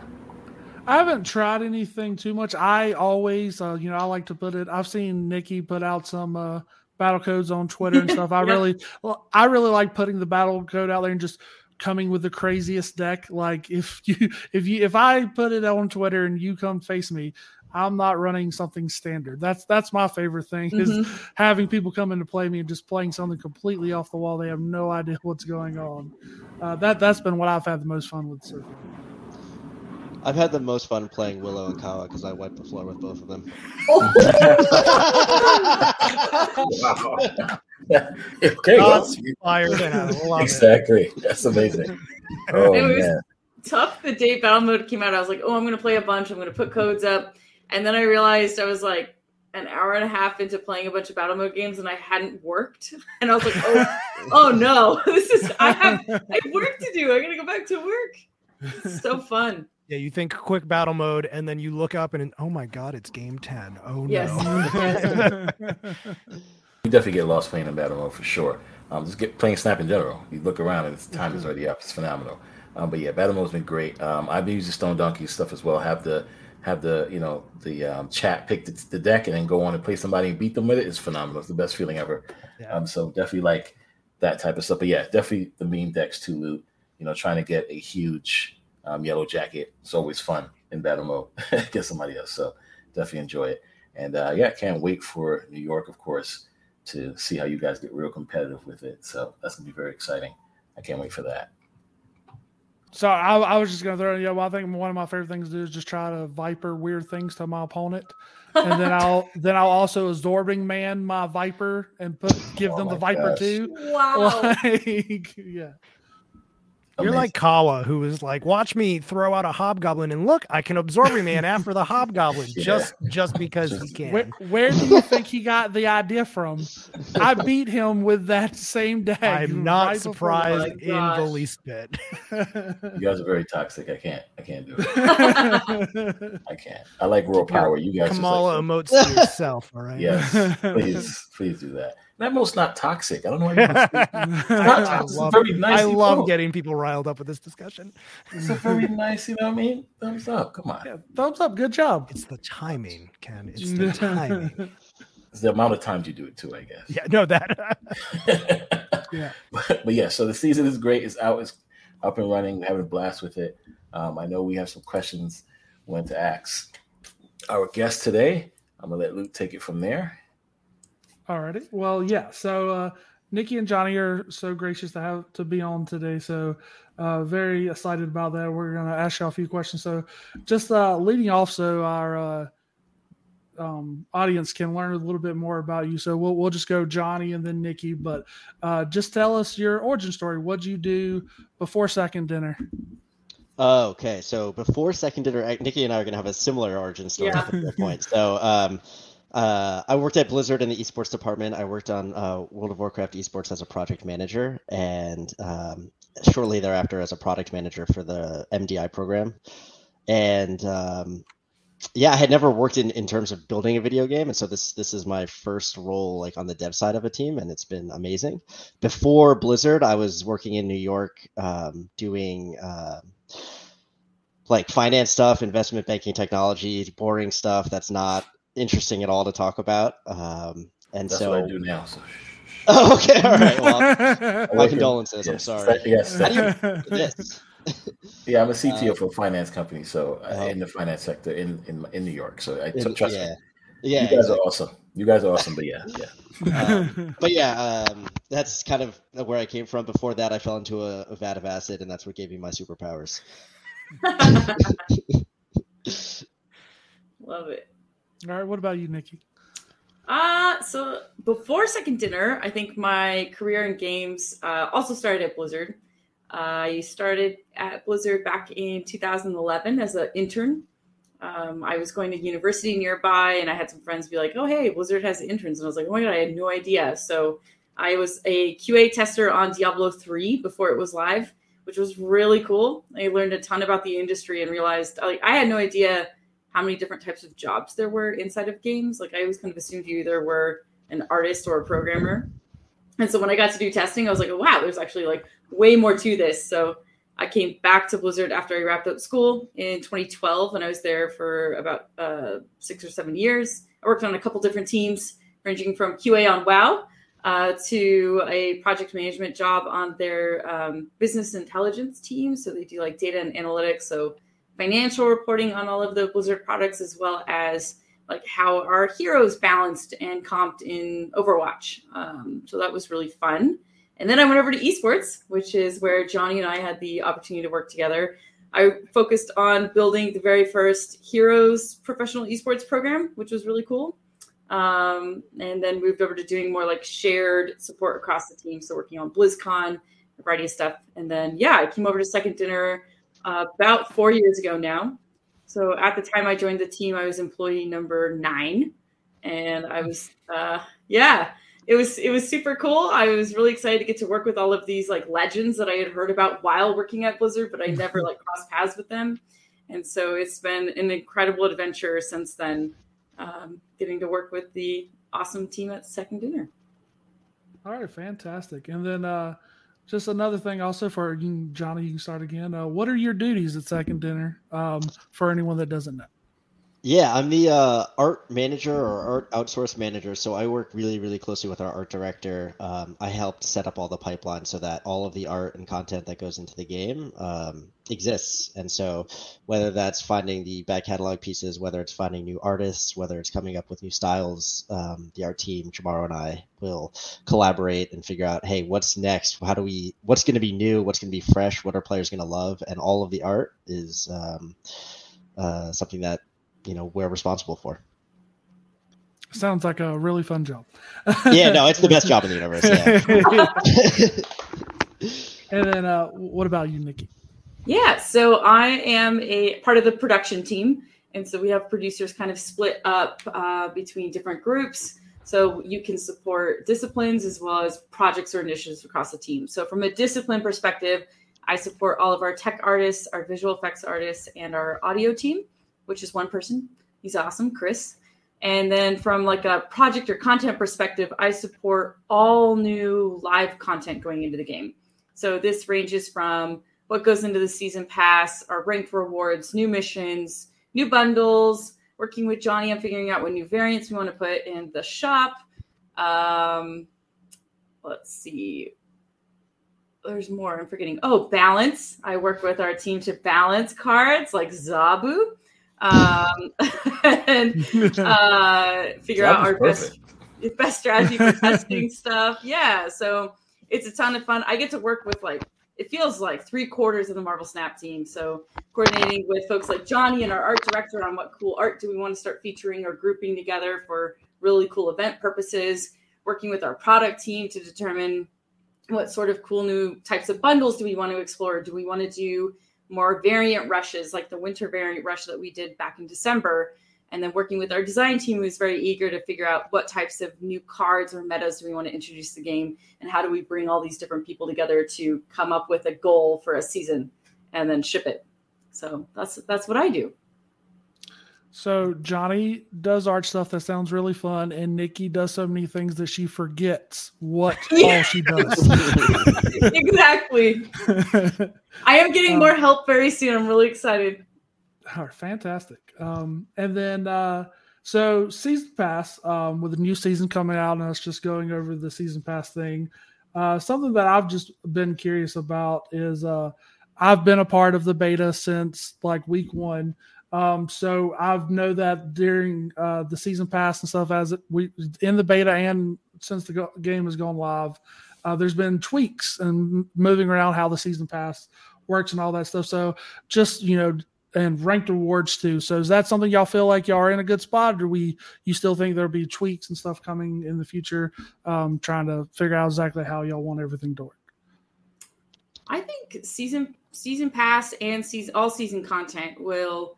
I haven't tried anything too much. I always, uh, you know, I like to put it. I've seen Nikki put out some uh, battle codes on Twitter and stuff. I
Yeah.
really, well, I really like putting the battle code out there and just coming with the craziest deck. Like if you, if you, if I put it on Twitter and you come face me, I'm not running something standard. That's that's my favorite thing is
Mhm.
having people come in to play me and just playing something completely off the wall. They have no idea what's going on. Uh, that that's been what I've had the most fun with surfing.
I've had the most fun playing Willow and Kawa because I wiped the floor with both of them.
Wow. okay, well,
Shots fired and I love it.
exactly. That's amazing. Oh
It was-
man.
tough the day battle mode came out i was like oh i'm gonna play a bunch i'm gonna put codes up and then i realized i was like an hour and a half into playing a bunch of battle mode games and i hadn't worked and i was like oh oh no this is i have i have work to do i gotta go back to work it's so fun
Yeah, you think quick battle mode, and then you look up and oh my god, it's game ten. Oh
Yes.
no.
You definitely get lost playing in battle mode for sure. Um, just get playing Snap in general. You look around and it's time is already up. It's phenomenal. Um, but yeah, battle mode's been great. Um, I've been using Stone Donkey stuff as well. Have the have the you know the um, chat pick the, the deck and then go on and play somebody and beat them with. It's phenomenal. It's the best feeling ever.
Yeah.
Um, so definitely like that type of stuff. But yeah, definitely the meme decks too, loot. You know, trying to get a huge um, Yellowjacket. It's always fun in battle mode get somebody else. So definitely enjoy it. And uh, yeah, I can't wait for New York, of course, to see how you guys get real competitive with it. So that's gonna be very exciting. I can't wait for that.
So I, I was just gonna throw, yeah. Well, I think one of my favorite things to do is just try to viper weird things to my opponent, and then I'll then I'll also absorbing man my viper and put give
Oh
them the viper
gosh.
too.
Wow.
Like, yeah.
You're like Kawa, who is like, watch me throw out a hobgoblin and look, I can absorb a man after the hobgoblin
Yeah.
just just because he can.
Where, where do you think he got the idea from? I beat him with that same dag.
I'm not
right before
surprised
my
in the least bit.
You guys are very toxic. I can't. I can't do it. I can't. I like raw power. You guys just
Kamala
like,
emotes to yourself, all right?
yes. Please, please do that. That most not toxic. I don't know why you're not
I love,
very nice
I love getting people riled up with this discussion.
It's a very nice, you know what I mean? Thumbs up. Come on.
Yeah, thumbs up. Good job.
It's the timing, Ken. It's the timing.
It's the amount of times you do it too, I guess.
Yeah, no, that
Yeah.
but, but yeah, so the season is great. It's out. It's up and running. We're having a blast with it. Um, I know we have some questions when to ask our guest today. I'm gonna let Luke take it from there.
Alrighty. Well, yeah. So uh, Nikki and Johnny are so gracious to have to be on today. So uh, very excited about that. We're gonna ask y'all a few questions. So just uh, leading off, so our uh, um, audience can learn a little bit more about you. So we'll we'll just go Johnny and then Nikki. But uh, just tell us your origin story. What'd you do before second dinner?
Oh, okay. So before second dinner, Nikki and I are going to have a similar origin story
Yeah.
at the point. So um, uh, I worked at Blizzard in the esports department. I worked on uh, World of Warcraft esports as a project manager, and um, shortly thereafter as a product manager for the MDI program. And um, yeah, I had never worked in, in terms of building a video game, and so this this is my first role like on the dev side of a team, and it's been amazing. Before Blizzard, I was working in New York um, doing. Uh, like finance stuff, investment banking technology, boring stuff that's not interesting at all to talk about. Um, and
That's
so,
what I do now. So
oh, okay, all right. Well, my
work in-
condolences. I'm sorry.
Yes,
How do you do
yeah, I'm a CTO for a finance company, so uh,
Oh.
in the finance sector in in, in New York. So I
In-
trust
yeah,
me.
yeah.
you guys
exactly.
are awesome. You guys are awesome. But yeah, yeah.
Um, but yeah, um, that's kind of where I came from. Before that, I fell into a, a vat of acid, and that's what gave me my superpowers.
Love it.
All right. What about you, Nikki?
Uh, so before second dinner, I think my career in games uh, also started at Blizzard. I started at Blizzard back in 2011 as an intern. Um, I was going to university nearby, and I had some friends be like, "Oh, hey, Blizzard has interns," and I was like, "Oh my god, I had no idea." So I was a QA tester on Diablo 3 before it was live, which was really cool. I learned a ton about the industry and realized like I had no idea how many different types of jobs there were inside of games. Like I always kind of assumed you either were an artist or a programmer. And so when I got to do testing, I was like, wow, there's actually like way more to this. So I came back to Blizzard after I wrapped up school in 2012, and I was there for about uh, six or seven years. I worked on a couple different teams, ranging from QA on WoW uh, to a project management job on their um, business intelligence team. So they do like data and analytics. So financial reporting on all of the Blizzard products, as well as like how our heroes balanced and comped in Overwatch. Um, so that was really fun. And then I went over to esports, which is where Johnny and I had the opportunity to work together. I focused on building the very first Heroes professional esports program, which was really cool. Um, and then moved over to doing more like shared support across the team. So working on BlizzCon, a variety of stuff. And then, yeah, I came over to Second Dinner about four years ago now. So at the time I joined the team, I was employee number nine. And I was, uh, yeah, it was it was super cool. I was really excited to get to work with all of these like legends that I had heard about while working at Blizzard, but I never like crossed paths with them. And so it's been an incredible adventure since then, um, getting to work with the awesome team at Second Dinner.
All right, fantastic. And then uh, just another thing, also for you, Johnny, you can start again. Uh, what are your duties at Second Dinner um, for anyone that doesn't know?
Yeah, I'm the uh, art manager or art outsource manager. So I work really, really closely with our art director. Um, I helped set up all the pipeline so that all of the art and content that goes into the game um, exists. And so whether that's finding the back catalog pieces, whether it's finding new artists, whether it's coming up with new styles, um, the art team, Jomaro and I will collaborate and figure out, hey, what's next? How do we? What's going to be new? What's going to be fresh? What are players going to love? And all of the art is. Um, uh, something that you know we're responsible for.
Sounds like a really fun job.
yeah, no, it's the best job in the universe.
Yeah. and then, uh, what about you, Nikki?
Yeah, so I am a part of the production team, and so we have producers kind of split up uh, between different groups. So you can support disciplines as well as projects or initiatives across the team. So from a discipline perspective, I support all of our tech artists, our visual effects artists, and our audio team which is one person. He's awesome, Chris. And then from like a project or content perspective, I support all new live content going into the game. So this ranges from what goes into the season pass, our ranked rewards, new missions, new bundles, working with Johnny on figuring out what new variants we want to put in the shop. Um, let's see. There's more. I'm forgetting. Oh, balance. I work with our team to balance cards like Zabu um, and uh, figure out our best best strategy for testing stuff. Yeah, so it's a ton of fun. I get to work with like it feels like three quarters of the Marvel Snap team. So coordinating with folks like Johnny and our art director on what cool art do we want to start featuring or grouping together for really cool event purposes. Working with our product team to determine what sort of cool new types of bundles do we want to explore. Do we want to do more variant rushes like the winter variant rush that we did back in December. And then working with our design team who's very eager to figure out what types of new cards or metas do we want to introduce to the game and how do we bring all these different people together to come up with a goal for a season and then ship it. So that's that's what I do.
So Johnny does art stuff that sounds really fun, and Nikki does so many things that she forgets what all she does.
exactly. I am getting um, more help very soon. I'm really excited.
Right, fantastic. Um, and then uh, so season pass um, with a new season coming out, and us just going over the season pass thing. Uh, something that I've just been curious about is uh, I've been a part of the beta since like week one. Um, so I've know that during uh, the season pass and stuff, as it, we in the beta and since the go- game has gone live, uh, there's been tweaks and moving around how the season pass works and all that stuff. So just you know, and ranked rewards too. So is that something y'all feel like y'all are in a good spot, or we you still think there'll be tweaks and stuff coming in the future? Um, trying to figure out exactly how y'all want everything to work.
I think season season pass and season all season content will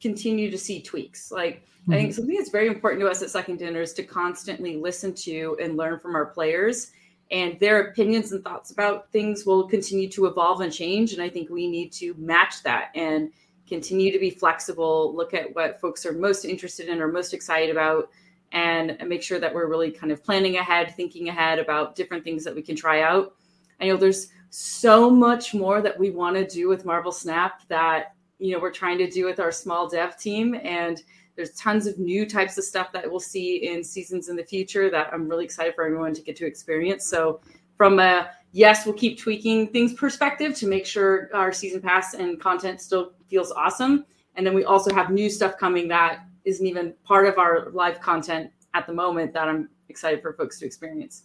continue to see tweaks. Like mm-hmm. I think something that's very important to us at Second Dinner is to constantly listen to and learn from our players. And their opinions and thoughts about things will continue to evolve and change. And I think we need to match that and continue to be flexible, look at what folks are most interested in or most excited about, and make sure that we're really kind of planning ahead, thinking ahead about different things that we can try out. I know there's so much more that we want to do with Marvel Snap that you know we're trying to do with our small dev team and there's tons of new types of stuff that we'll see in seasons in the future that i'm really excited for everyone to get to experience. So from a yes we'll keep tweaking things perspective to make sure our season pass and content still feels awesome. And then we also have new stuff coming that isn't even part of our live content at the moment that i'm excited for folks to experience.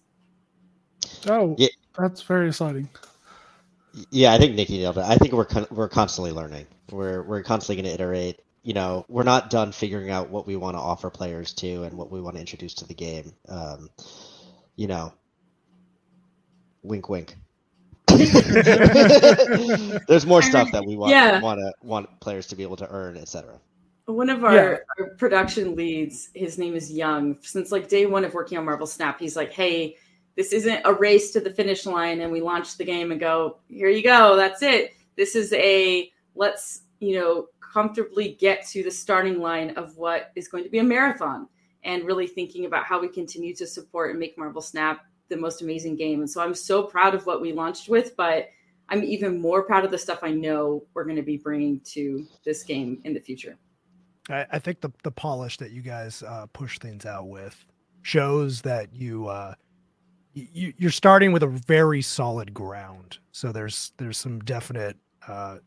Oh yeah. that's very exciting.
Yeah i think nikki nailed it. I think we're con- we're constantly learning we're we're constantly going to iterate. You know, we're not done figuring out what we want to offer players to and what we want to introduce to the game. Um, you know, wink, wink. There's more stuff that we want yeah. want to want players to be able to earn, etc.
One of our, yeah. our, production leads, his name is Young. Since like day one of working on Marvel Snap, he's like, "Hey, this isn't a race to the finish line, and we launch the game and go, here you go, that's it. This is a let's you know comfortably get to the starting line of what is going to be a marathon and really thinking about how we continue to support and make marvel snap the most amazing game and so i'm so proud of what we launched with but i'm even more proud of the stuff i know we're going to be bringing to this game in the future
I, I think the the polish that you guys uh, push things out with shows that you uh, you you're starting with a very solid ground. So there's there's some definite uh,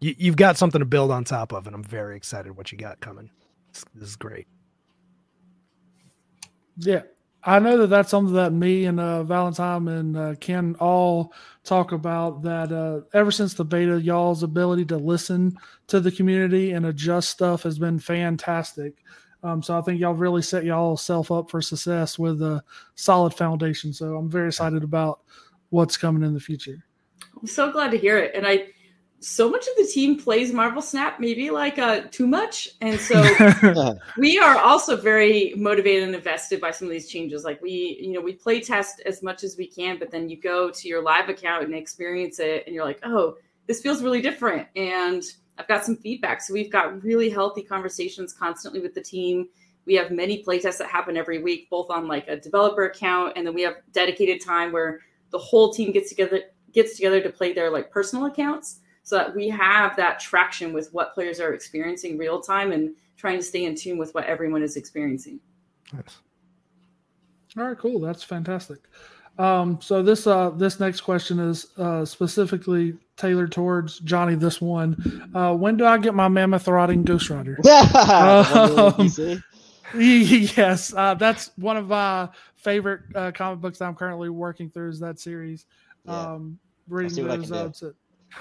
you, you've got something to build on top of, and I'm very excited what you got coming. This, this is great.
Yeah, I know that that's something that me and uh, Valentine and uh, Ken all talk about. That uh, ever since the beta, y'all's ability to listen to the community and adjust stuff has been fantastic. Um, so I think y'all really set y'all self up for success with a solid foundation. So I'm very excited about what's coming in the future.
I'm so glad to hear it, and I so much of the team plays Marvel Snap, maybe like uh, too much. And so we are also very motivated and invested by some of these changes. Like we, you know, we play test as much as we can, but then you go to your live account and experience it, and you're like, oh, this feels really different. And I've got some feedback. So we've got really healthy conversations constantly with the team. We have many playtests that happen every week, both on like a developer account, and then we have dedicated time where the whole team gets together gets together to play their like personal accounts so that we have that traction with what players are experiencing real time and trying to stay in tune with what everyone is experiencing.
Nice. All right, cool. That's fantastic. Um, so this uh, this next question is uh, specifically tailored towards Johnny. This one, uh, when do I get my Mammoth Rotting Ghost Rider? um, yes, uh, that's one of my favorite uh, comic books that I'm currently working through. Is that series? Yeah. Um, reading those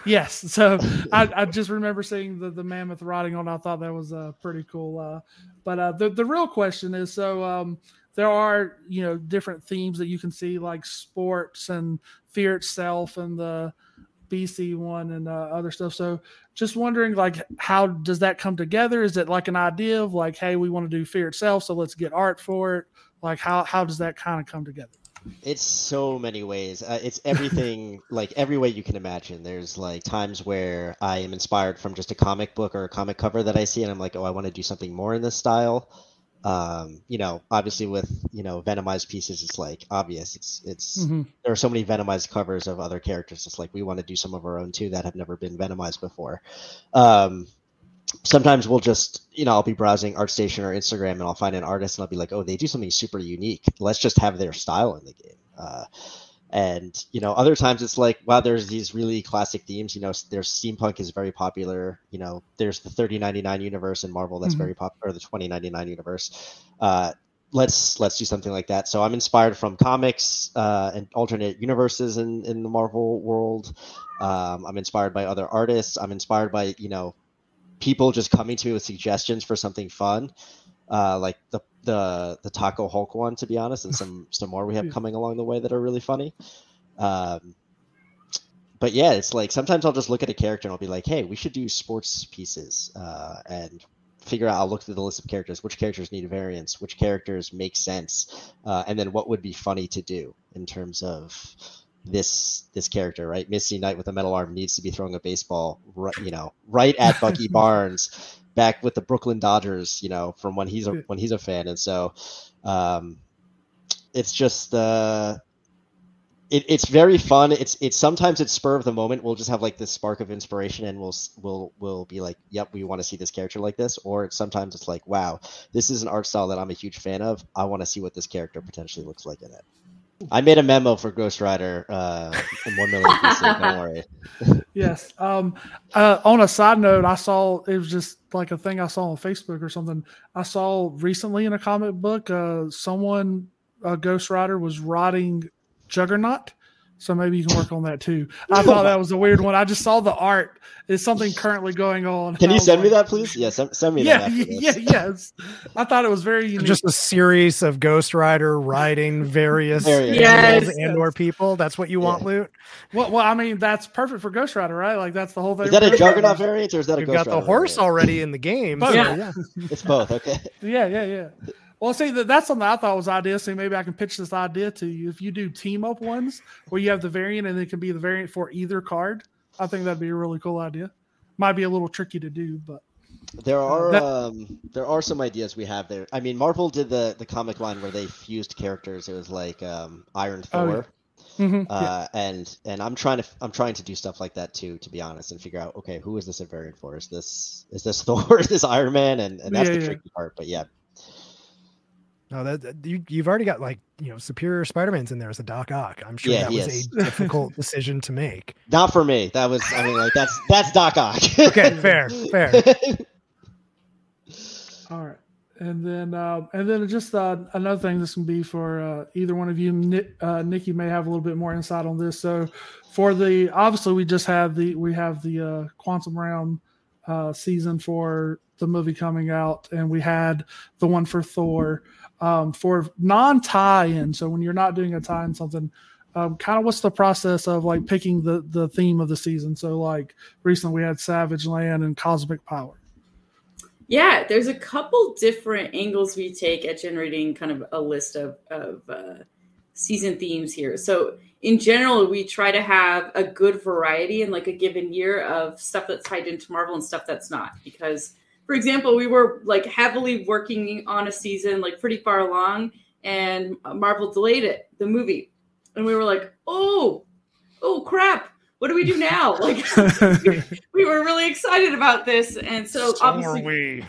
Yes. So I, I, just remember seeing the, the mammoth riding on. I thought that was uh, pretty cool. Uh, but uh, the, the real question is so um, there are, you know, different themes that you can see like sports and fear itself and the BC one and uh, other stuff. So just wondering, like, how does that come together? Is it like an idea of like, hey, we want to do fear itself, so let's get art for it? Like, how, how does that kind of come together?
It's so many ways. Uh, it's everything, like every way you can imagine. There's like times where I am inspired from just a comic book or a comic cover that I see, and I'm like, oh, I want to do something more in this style. Um, you know, obviously with you know venomized pieces, it's like obvious. It's it's mm-hmm. there are so many venomized covers of other characters. It's like we want to do some of our own too that have never been venomized before. Um, sometimes we'll just you know i'll be browsing artstation or instagram and i'll find an artist and i'll be like oh they do something super unique. Let's just have their style in the game. Uh, and you know other times it's like wow there's these really classic themes you know there's steampunk is very popular you know there's the 3099 universe in marvel that's mm-hmm. very popular or the 2099 universe. Uh, let's let's do something like that. So i'm inspired from comics uh, and alternate universes in in the marvel world. Um, i'm inspired by other artists. I'm inspired by you know people just coming to me with suggestions for something fun, uh, like the the the Taco Hulk one, to be honest, and some some more we have coming along the way that are really funny. Um, but yeah, it's like sometimes I'll just look at a character and I'll be like, hey, we should do sports pieces, uh, and figure out. I'll look through the list of characters, which characters need variants, which characters make sense, uh, and then what would be funny to do in terms of this this character, right? Misty Knight with a metal arm needs to be throwing a baseball, right, you know, right at Bucky Barnes, back with the Brooklyn Dodgers, you know, from when he's a when he's a fan, and so um, it's just uh, it, it's very fun. It's it's sometimes it's spur of the moment. We'll just have like this spark of inspiration, and we'll we'll we'll be like, "Yep, we want to see this character like this." Or it's, sometimes it's like, "Wow, this is an art style that I'm a huge fan of. I want to see what this character potentially looks like in it." I made a memo for Ghost Rider uh, in one million pieces. Don't worry.
yes. Um, uh, on a side note, I saw it was just like a thing I saw on Facebook or something. I saw recently in a comic book, uh, someone, a Ghost Rider, was riding Juggernaut so maybe you can work on that too. I thought that was a weird one. I just saw the art. Is something currently going on?
Can you send like, me that, please? Yeah, send, send me
yeah, Yeah, yes. I thought it was very unique.
Just a series of Ghost Rider riding various yes. and or people. That's what you want, yeah. Loot.
Well, well, I mean, that's perfect for Ghost Rider, right? Like that's the whole thing.
Is that a Juggernaut variant or is that a
You've
Ghost
got the horse variant? already in the game.
So,
yeah. yeah,
it's both. Okay.
Yeah, yeah, yeah. Well, see, that's something I thought was idea. So maybe I can pitch this idea to you. If you do team up ones where you have the variant and it can be the variant for either card, I think that'd be a really cool idea. Might be a little tricky to do, but
there are that, um, there are some ideas we have there. I mean, Marvel did the the comic line where they fused characters. It was like um, Iron oh, Thor.
Mhm,
Uh, and and I'm trying to I'm trying to do stuff like that too, to be honest, and figure out okay, who is this a variant for? Is this is this Thor? Is this Iron Man? And, and that's
Yeah,
the
yeah.
tricky part. But yeah,
No, that that- you you've already got like you know superior Spider-Man's in there as a Doc Ock. I'm sure
Yeah,
that was
is.
a difficult decision to make.
not for me. That was I mean like that's that's Doc Ock.
Okay, fair, fair.
All right. And then, uh, and then just uh, another thing. This can be for uh, either one of you. Nick, uh, Nikki may have a little bit more insight on this. So, for the obviously, we just have the we have the uh, Quantum Realm uh, season for the movie coming out, and we had the one for Thor um, for non-tie-in. So when you're not doing a tie-in something, um, kind of what's the process of like picking the the theme of the season? So like recently we had Savage Land and Cosmic Power.
Yeah, there's a couple different angles we take at generating kind of a list of, of uh, season themes here. So, in general, we try to have a good variety in like a given year of stuff that's tied into Marvel and stuff that's not. Because, for example, we were like heavily working on a season like pretty far along, and Marvel delayed it, the movie. And we were like, oh, oh crap. What do we do now? Like, we were really excited about this. And so, obviously,
we.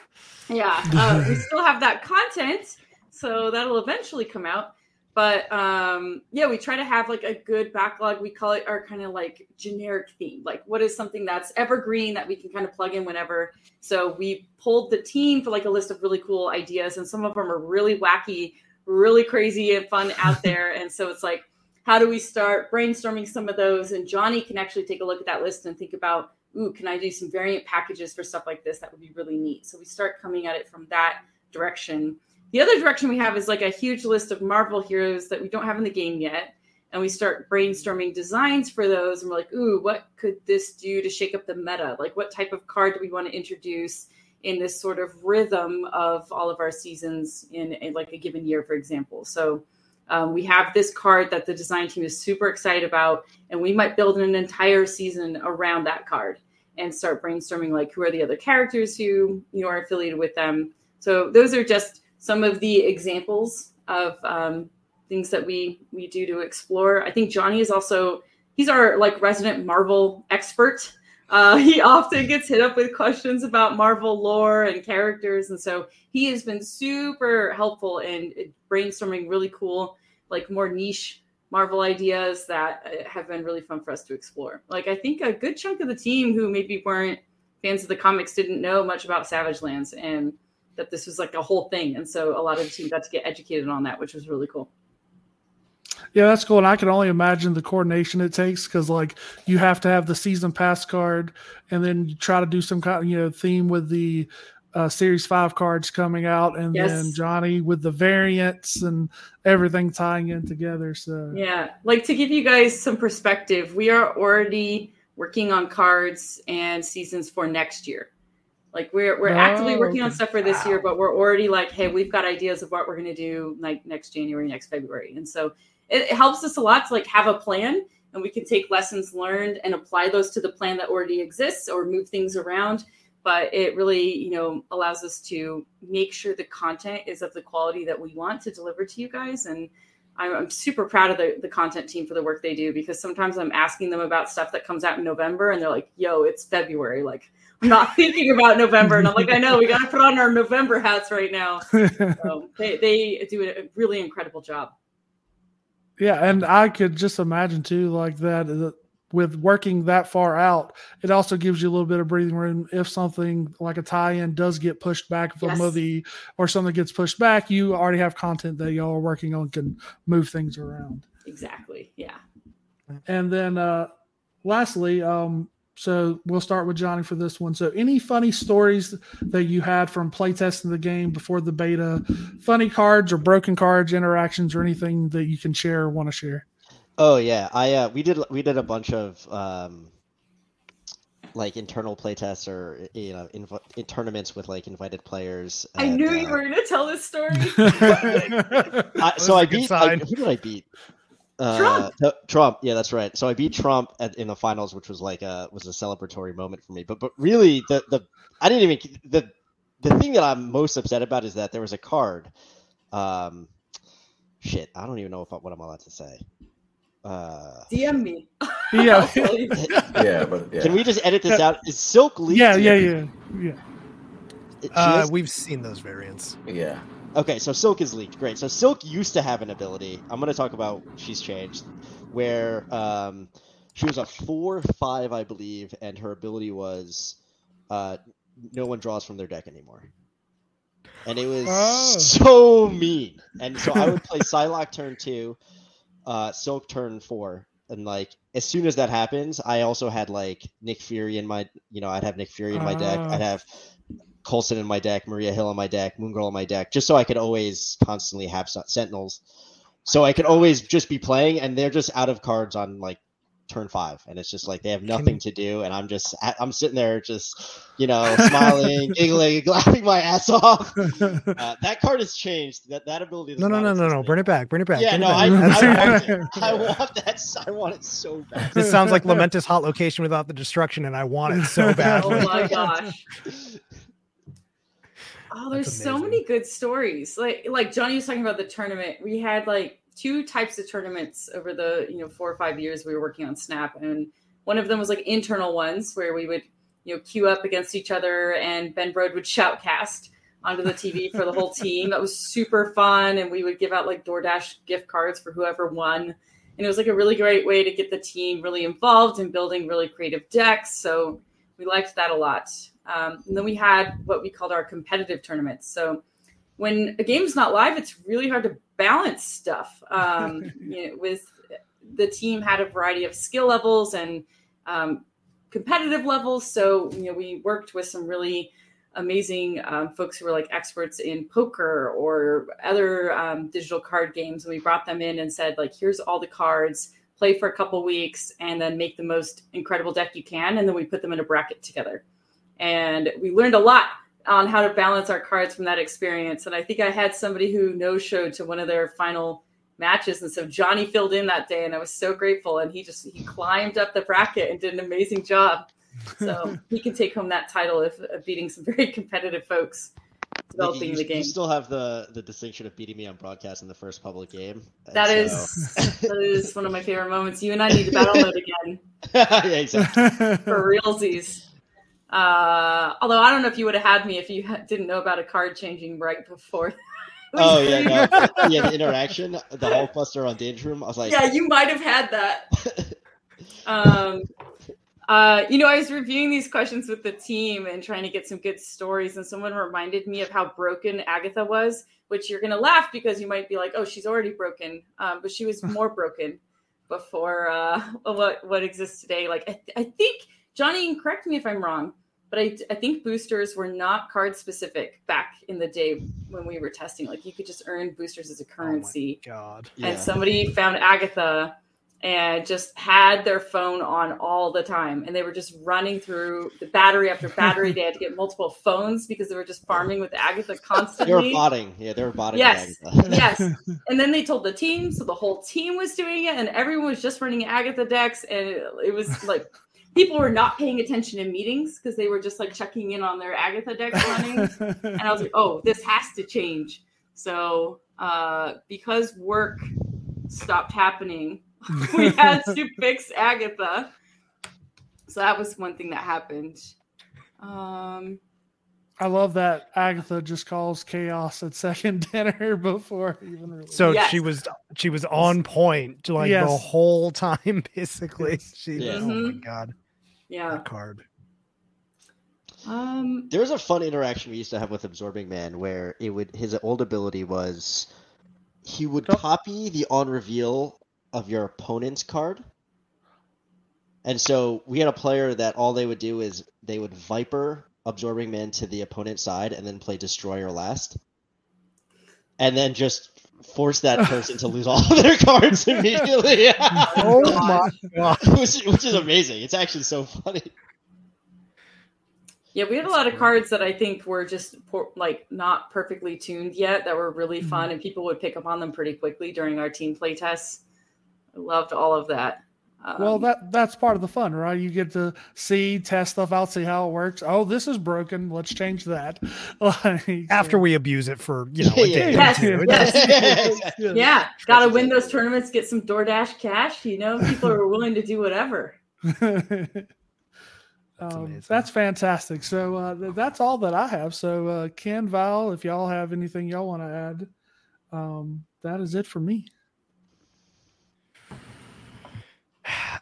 yeah, uh, we still have that content, so that'll eventually come out. But um, yeah, we try to have like a good backlog. We call it our kind of like generic theme. Like, what is something that's evergreen that we can kind of plug in whenever? So we pulled the team for like a list of really cool ideas, and some of them are really wacky, really crazy and fun out there. and so it's like, how do we start brainstorming some of those? And Johnny can actually take a look at that list and think about ooh, can I do some variant packages for stuff like this? That would be really neat. So we start coming at it from that direction. The other direction we have is like a huge list of Marvel heroes that we don't have in the game yet. And we start brainstorming designs for those. And we're like, ooh, what could this do to shake up the meta? Like, what type of card do we want to introduce in this sort of rhythm of all of our seasons in, in like a given year, for example? So um, we have this card that the design team is super excited about, and we might build an entire season around that card and start brainstorming like who are the other characters who you know are affiliated with them. So those are just some of the examples of um, things that we we do to explore. I think Johnny is also he's our like resident Marvel expert. Uh, he often gets hit up with questions about Marvel lore and characters, and so he has been super helpful in brainstorming really cool, like more niche Marvel ideas that uh, have been really fun for us to explore. Like I think a good chunk of the team who maybe weren't fans of the comics didn't know much about Savage Lands and that this was like a whole thing. And so a lot of the team got to get educated on that, which was really cool.
Yeah, that's cool. And I can only imagine the coordination it takes because, like, you have to have the season pass card, and then you try to do some kind of you know theme with the uh, Series Five cards coming out, and
Yes.
then Johnny with the variants and everything tying in together. So
Yeah, like to give you guys some perspective, we are already working on cards and seasons for next year. Like we're we're actively
Oh,
working on stuff for this year, but we're already like, hey, we've got ideas of what we're going to do like next January, next February, and so it, it helps us a lot to like have a plan, and we can take lessons learned and apply those to the plan that already exists, or move things around. But it really, you know, allows us to make sure the content is of the quality that we want to deliver to you guys, and I'm, I'm super proud of the, the content team for the work they do because sometimes I'm asking them about stuff that comes out in November and they're like, yo, it's February. Like, I'm not thinking about November. And I'm like, I know, we got to put on our November hats right now. So they, they do a really incredible job.
yeah, and I could just imagine too, like that. uh, With working that far out, it also gives you a little bit of breathing room. If something like a tie-in does get pushed back, if
Yes.
a movie or something gets pushed back, you already have content that y'all are working on can move things around.
Exactly. Yeah.
And then uh lastly, um, so we'll start with Johnny for this one. So any funny stories that you had from playtesting the game before the beta, funny cards or broken cards, interactions, or anything that you can share or want to share?
Oh yeah, I uh, we did we did a bunch of um, like internal playtests or you know inv- in tournaments with like invited players.
I
and,
knew you
uh,
were going to tell this story.
I, so
That's a
I
good
beat I, who did I beat? Uh,
Trump.
no, Trump, yeah, that's right. So I beat Trump at, in the finals, which was like a was a celebratory moment for me. But but really, the the I didn't even the the thing that I'm most upset about is that there was a card. Um, shit, I don't even know if I, what I'm allowed to say. Uh,
DM me.
Yeah.
Yeah, but yeah.
Can we just edit this out? Is Silk leaked?
yeah, yeah, yeah, yeah.
She
Uh,
is-
we've seen those variants.
yeah.
Okay, so Silk is leaked. Great. So Silk used to have an ability. I'm going to talk about she's changed, where um, she was a four five, I believe, and her ability was uh, no one draws from their deck anymore. And it was
Oh.
so mean. And so I would play Psylocke turn two, uh, Silk turn four, and like as soon as that happens, I also had like Nick Fury in my, you know, I'd have Nick Fury in my deck.
Ah.
I'd have Coulson in my deck, Maria Hill in my deck, Moon Girl in my deck, just so I could always constantly have Sentinels. So I could always just be playing, and they're just out of cards on like turn five, and it's just like they have nothing to do, and I'm just I'm sitting there just you know smiling, giggling, laughing my ass off. Uh, that card has changed. That that ability.
No, no, no, no, no. Bring it back. Bring it back.
Yeah,
bring
no,
it
I, I, want. I want that. I want it so bad.
This sounds like Lamentus Hot Location without the destruction, and I want it so
bad.
Oh
my gosh. Oh, there's so many good stories. Like like Johnny was talking about the tournament. We had like two types of tournaments over the you know four or five years we were working on Snap, and one of them was like internal ones where we would you know queue up against each other, and Ben Brode would shoutcast onto the TV for the whole team. That was super fun, and we would give out like DoorDash gift cards for whoever won. And it was like a really great way to get the team really involved in building really creative decks. So we liked that a lot. Um, and then we had what we called our competitive tournaments. So when a game's not live, it's really hard to balance stuff. Um, you know, with the team had a variety of skill levels and um, competitive levels. So you know, we worked with some really amazing um, folks who were like experts in poker or other um, digital card games. And we brought them in and said, like, here's all the cards. Play for a couple weeks and then make the most incredible deck you can. And then we put them in a bracket together and we learned a lot on how to balance our cards from that experience. And I think I had somebody who no showed to one of their final matches, and so Johnny filled in that day, and I was so grateful. And he just he climbed up the bracket and did an amazing job. So he can take home that title of, of beating some very competitive folks developing
you,
the game.
You still have the the distinction of beating me on broadcast in the first public game. and
That
so-
is that is one of my favorite moments. You and I need to battle mode again
yeah, exactly.
for realsies. Uh, although I don't know if you would have had me if you ha- didn't know about a card changing right before.
Oh yeah, no, yeah. The interaction, the Hulkbuster on Danger Room. I was like,
yeah, you might have had that. um, uh, you know, I was reviewing these questions with the team and trying to get some good stories, and someone reminded me of how broken Agatha was. Which you're gonna laugh because you might be like, "Oh, she's already broken," um, but she was more broken before uh, what what exists today. Like, I, th- I think Johnny, and correct me if I'm wrong, but I, I think boosters were not card specific back in the day when we were testing. Like, you could just earn boosters as a oh currency Oh
God.
yeah.
and somebody found Agatha and just had their phone on all the time and they were just running through the battery after battery they had to get multiple phones because they were just farming with Agatha constantly.
they were
constantly
botting. Yeah, they were botting.
Yes.
Agatha.
yes and then they told the team so the whole team was doing it and everyone was just running Agatha decks and it, it was like people were not paying attention in meetings because they were just like checking in on their Agatha decks running and I was like, oh, this has to change. So uh, because work stopped happening, we had to fix Agatha. So that was one thing that happened. Um,
I love that Agatha just calls chaos at second dinner before even release.
So
Yes.
she was she was on point like the whole time, basically. She,
Yeah.
Oh my
Mhm.
god,
yeah.
that card.
Um,
There was a fun interaction we used to have with Absorbing Man where it would his old ability was he would copy the on reveal of your opponent's card. And so we had a player that all they would do is they would Viper Absorbing Man to the opponent's side and then play Destroyer last. And then just force that person to lose all of their cards immediately.
Oh my god.
which, which is amazing. It's actually so funny.
yeah, we had a lot of cards that I think were just por- like not perfectly tuned yet that were really fun mm-hmm. and people would pick up on them pretty quickly during our team play tests. I loved all of that. Um,
Well, that that's part of the fun, right? You get to see, test stuff out, see how it works. Oh, this is broken. Let's change that. Like,
After
so-
we abuse it for you know a
Yeah,
day
yeah.
or two.
Yes,
Yeah.
yeah, gotta win those tournaments, get some DoorDash cash. You know, people are willing to do whatever.
That's
Um, that's fantastic. So uh, th- that's all that I have. So uh, Ken, Val, if y'all have anything y'all want to add, um, that is it for me.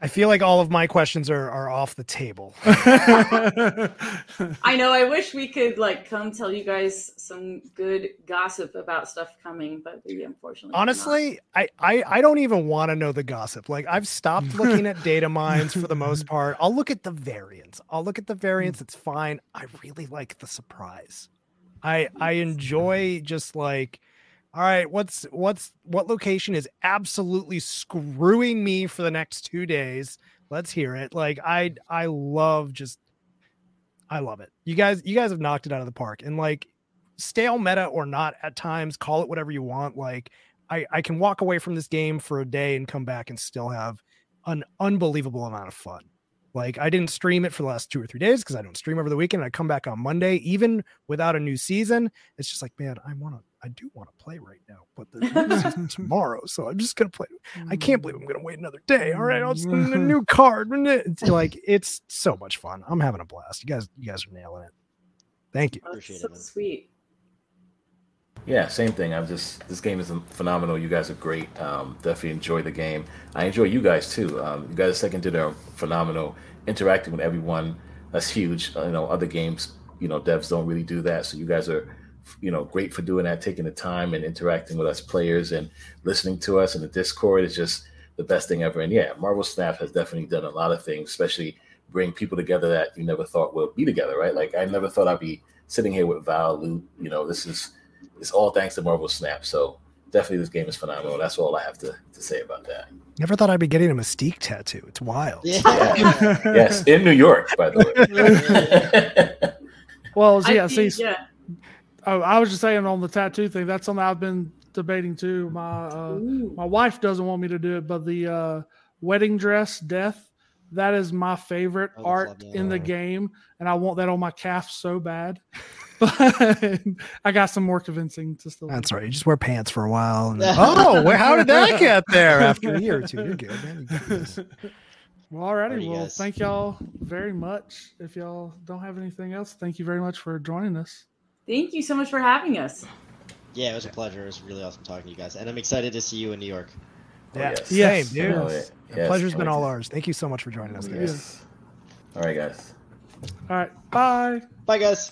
I feel like all of my questions are are off the table.
I know. I wish we could like come tell you guys some good gossip about stuff coming, but we unfortunately.
Honestly, I, I I don't even want to know the gossip. Like I've stopped looking at data mines for the most part. I'll look at the variance. I'll look at the variance. It's fine. I really like the surprise. I I enjoy just like all right, what's what's what location is absolutely screwing me for the next 2 days? Let's hear it. Like I I love just I love it. You guys you guys have knocked it out of the park. And like stale meta or not at times, call it whatever you want. Like I, I can walk away from this game for a day and come back and still have an unbelievable amount of fun. Like I didn't stream it for the last two or three days because I don't stream over the weekend. I come back on Monday, even without a new season. It's just like, man, I want to, I do want to play right now, but there's a new season tomorrow, so I'm just gonna play. I can't believe I'm gonna wait another day. All right, I'll send a new card. It's like it's so much fun. I'm having a blast. You guys, you guys are nailing it. Thank you.
Oh,
Appreciate
so
it, man.
sweet.
Yeah, same thing. I'm just this game is phenomenal. You guys are great. Um, definitely enjoy the game. I enjoy you guys too. Um, you guys second dinner are phenomenal. Interacting with everyone, that's huge. Uh, you know, other games, you know, devs don't really do that. So you guys are, you know, great for doing that, taking the time and interacting with us players and listening to us. And the Discord is just the best thing ever. And yeah, Marvel Snap has definitely done a lot of things, especially bring people together that you never thought would be together. Right? Like I never thought I'd be sitting here with Val, Luke. You know, this is it's all thanks to Marvel Snap. So definitely this game is phenomenal. That's all I have to, to say about that.
Never thought I'd be getting a Mystique tattoo. It's wild.
Yeah.
Yes, in New York, by the way.
Well,
I
yeah,
think-
see,
yeah.
oh, I was just saying on the tattoo thing. That's something I've been debating too. My uh, my wife doesn't want me to do it, but the uh, wedding dress death that is my favorite art in the game, and I want that on my calf so bad. But I got some more convincing to still. do.
That's right. You just wear pants for a while. And then, oh, well, how did that get there after a year or two? You're good, man. You got this.
Well, alrighty.
Alrighty,
Well,
guys.
thank y'all very much. If y'all don't have anything else, thank you very much for joining us.
Thank you so much for having us.
Yeah, it was a pleasure. It was really awesome talking to you guys, and I'm excited to see you in New York.
Oh, oh,
Yeah,
yes.
Yes.
same, dude.
Oh,
Yes.
The
Yes,
pleasure's
can't
been all ours. Thank you so much for joining us, oh, guys.
Yes. All right, guys.
All right. Bye.
Bye, guys.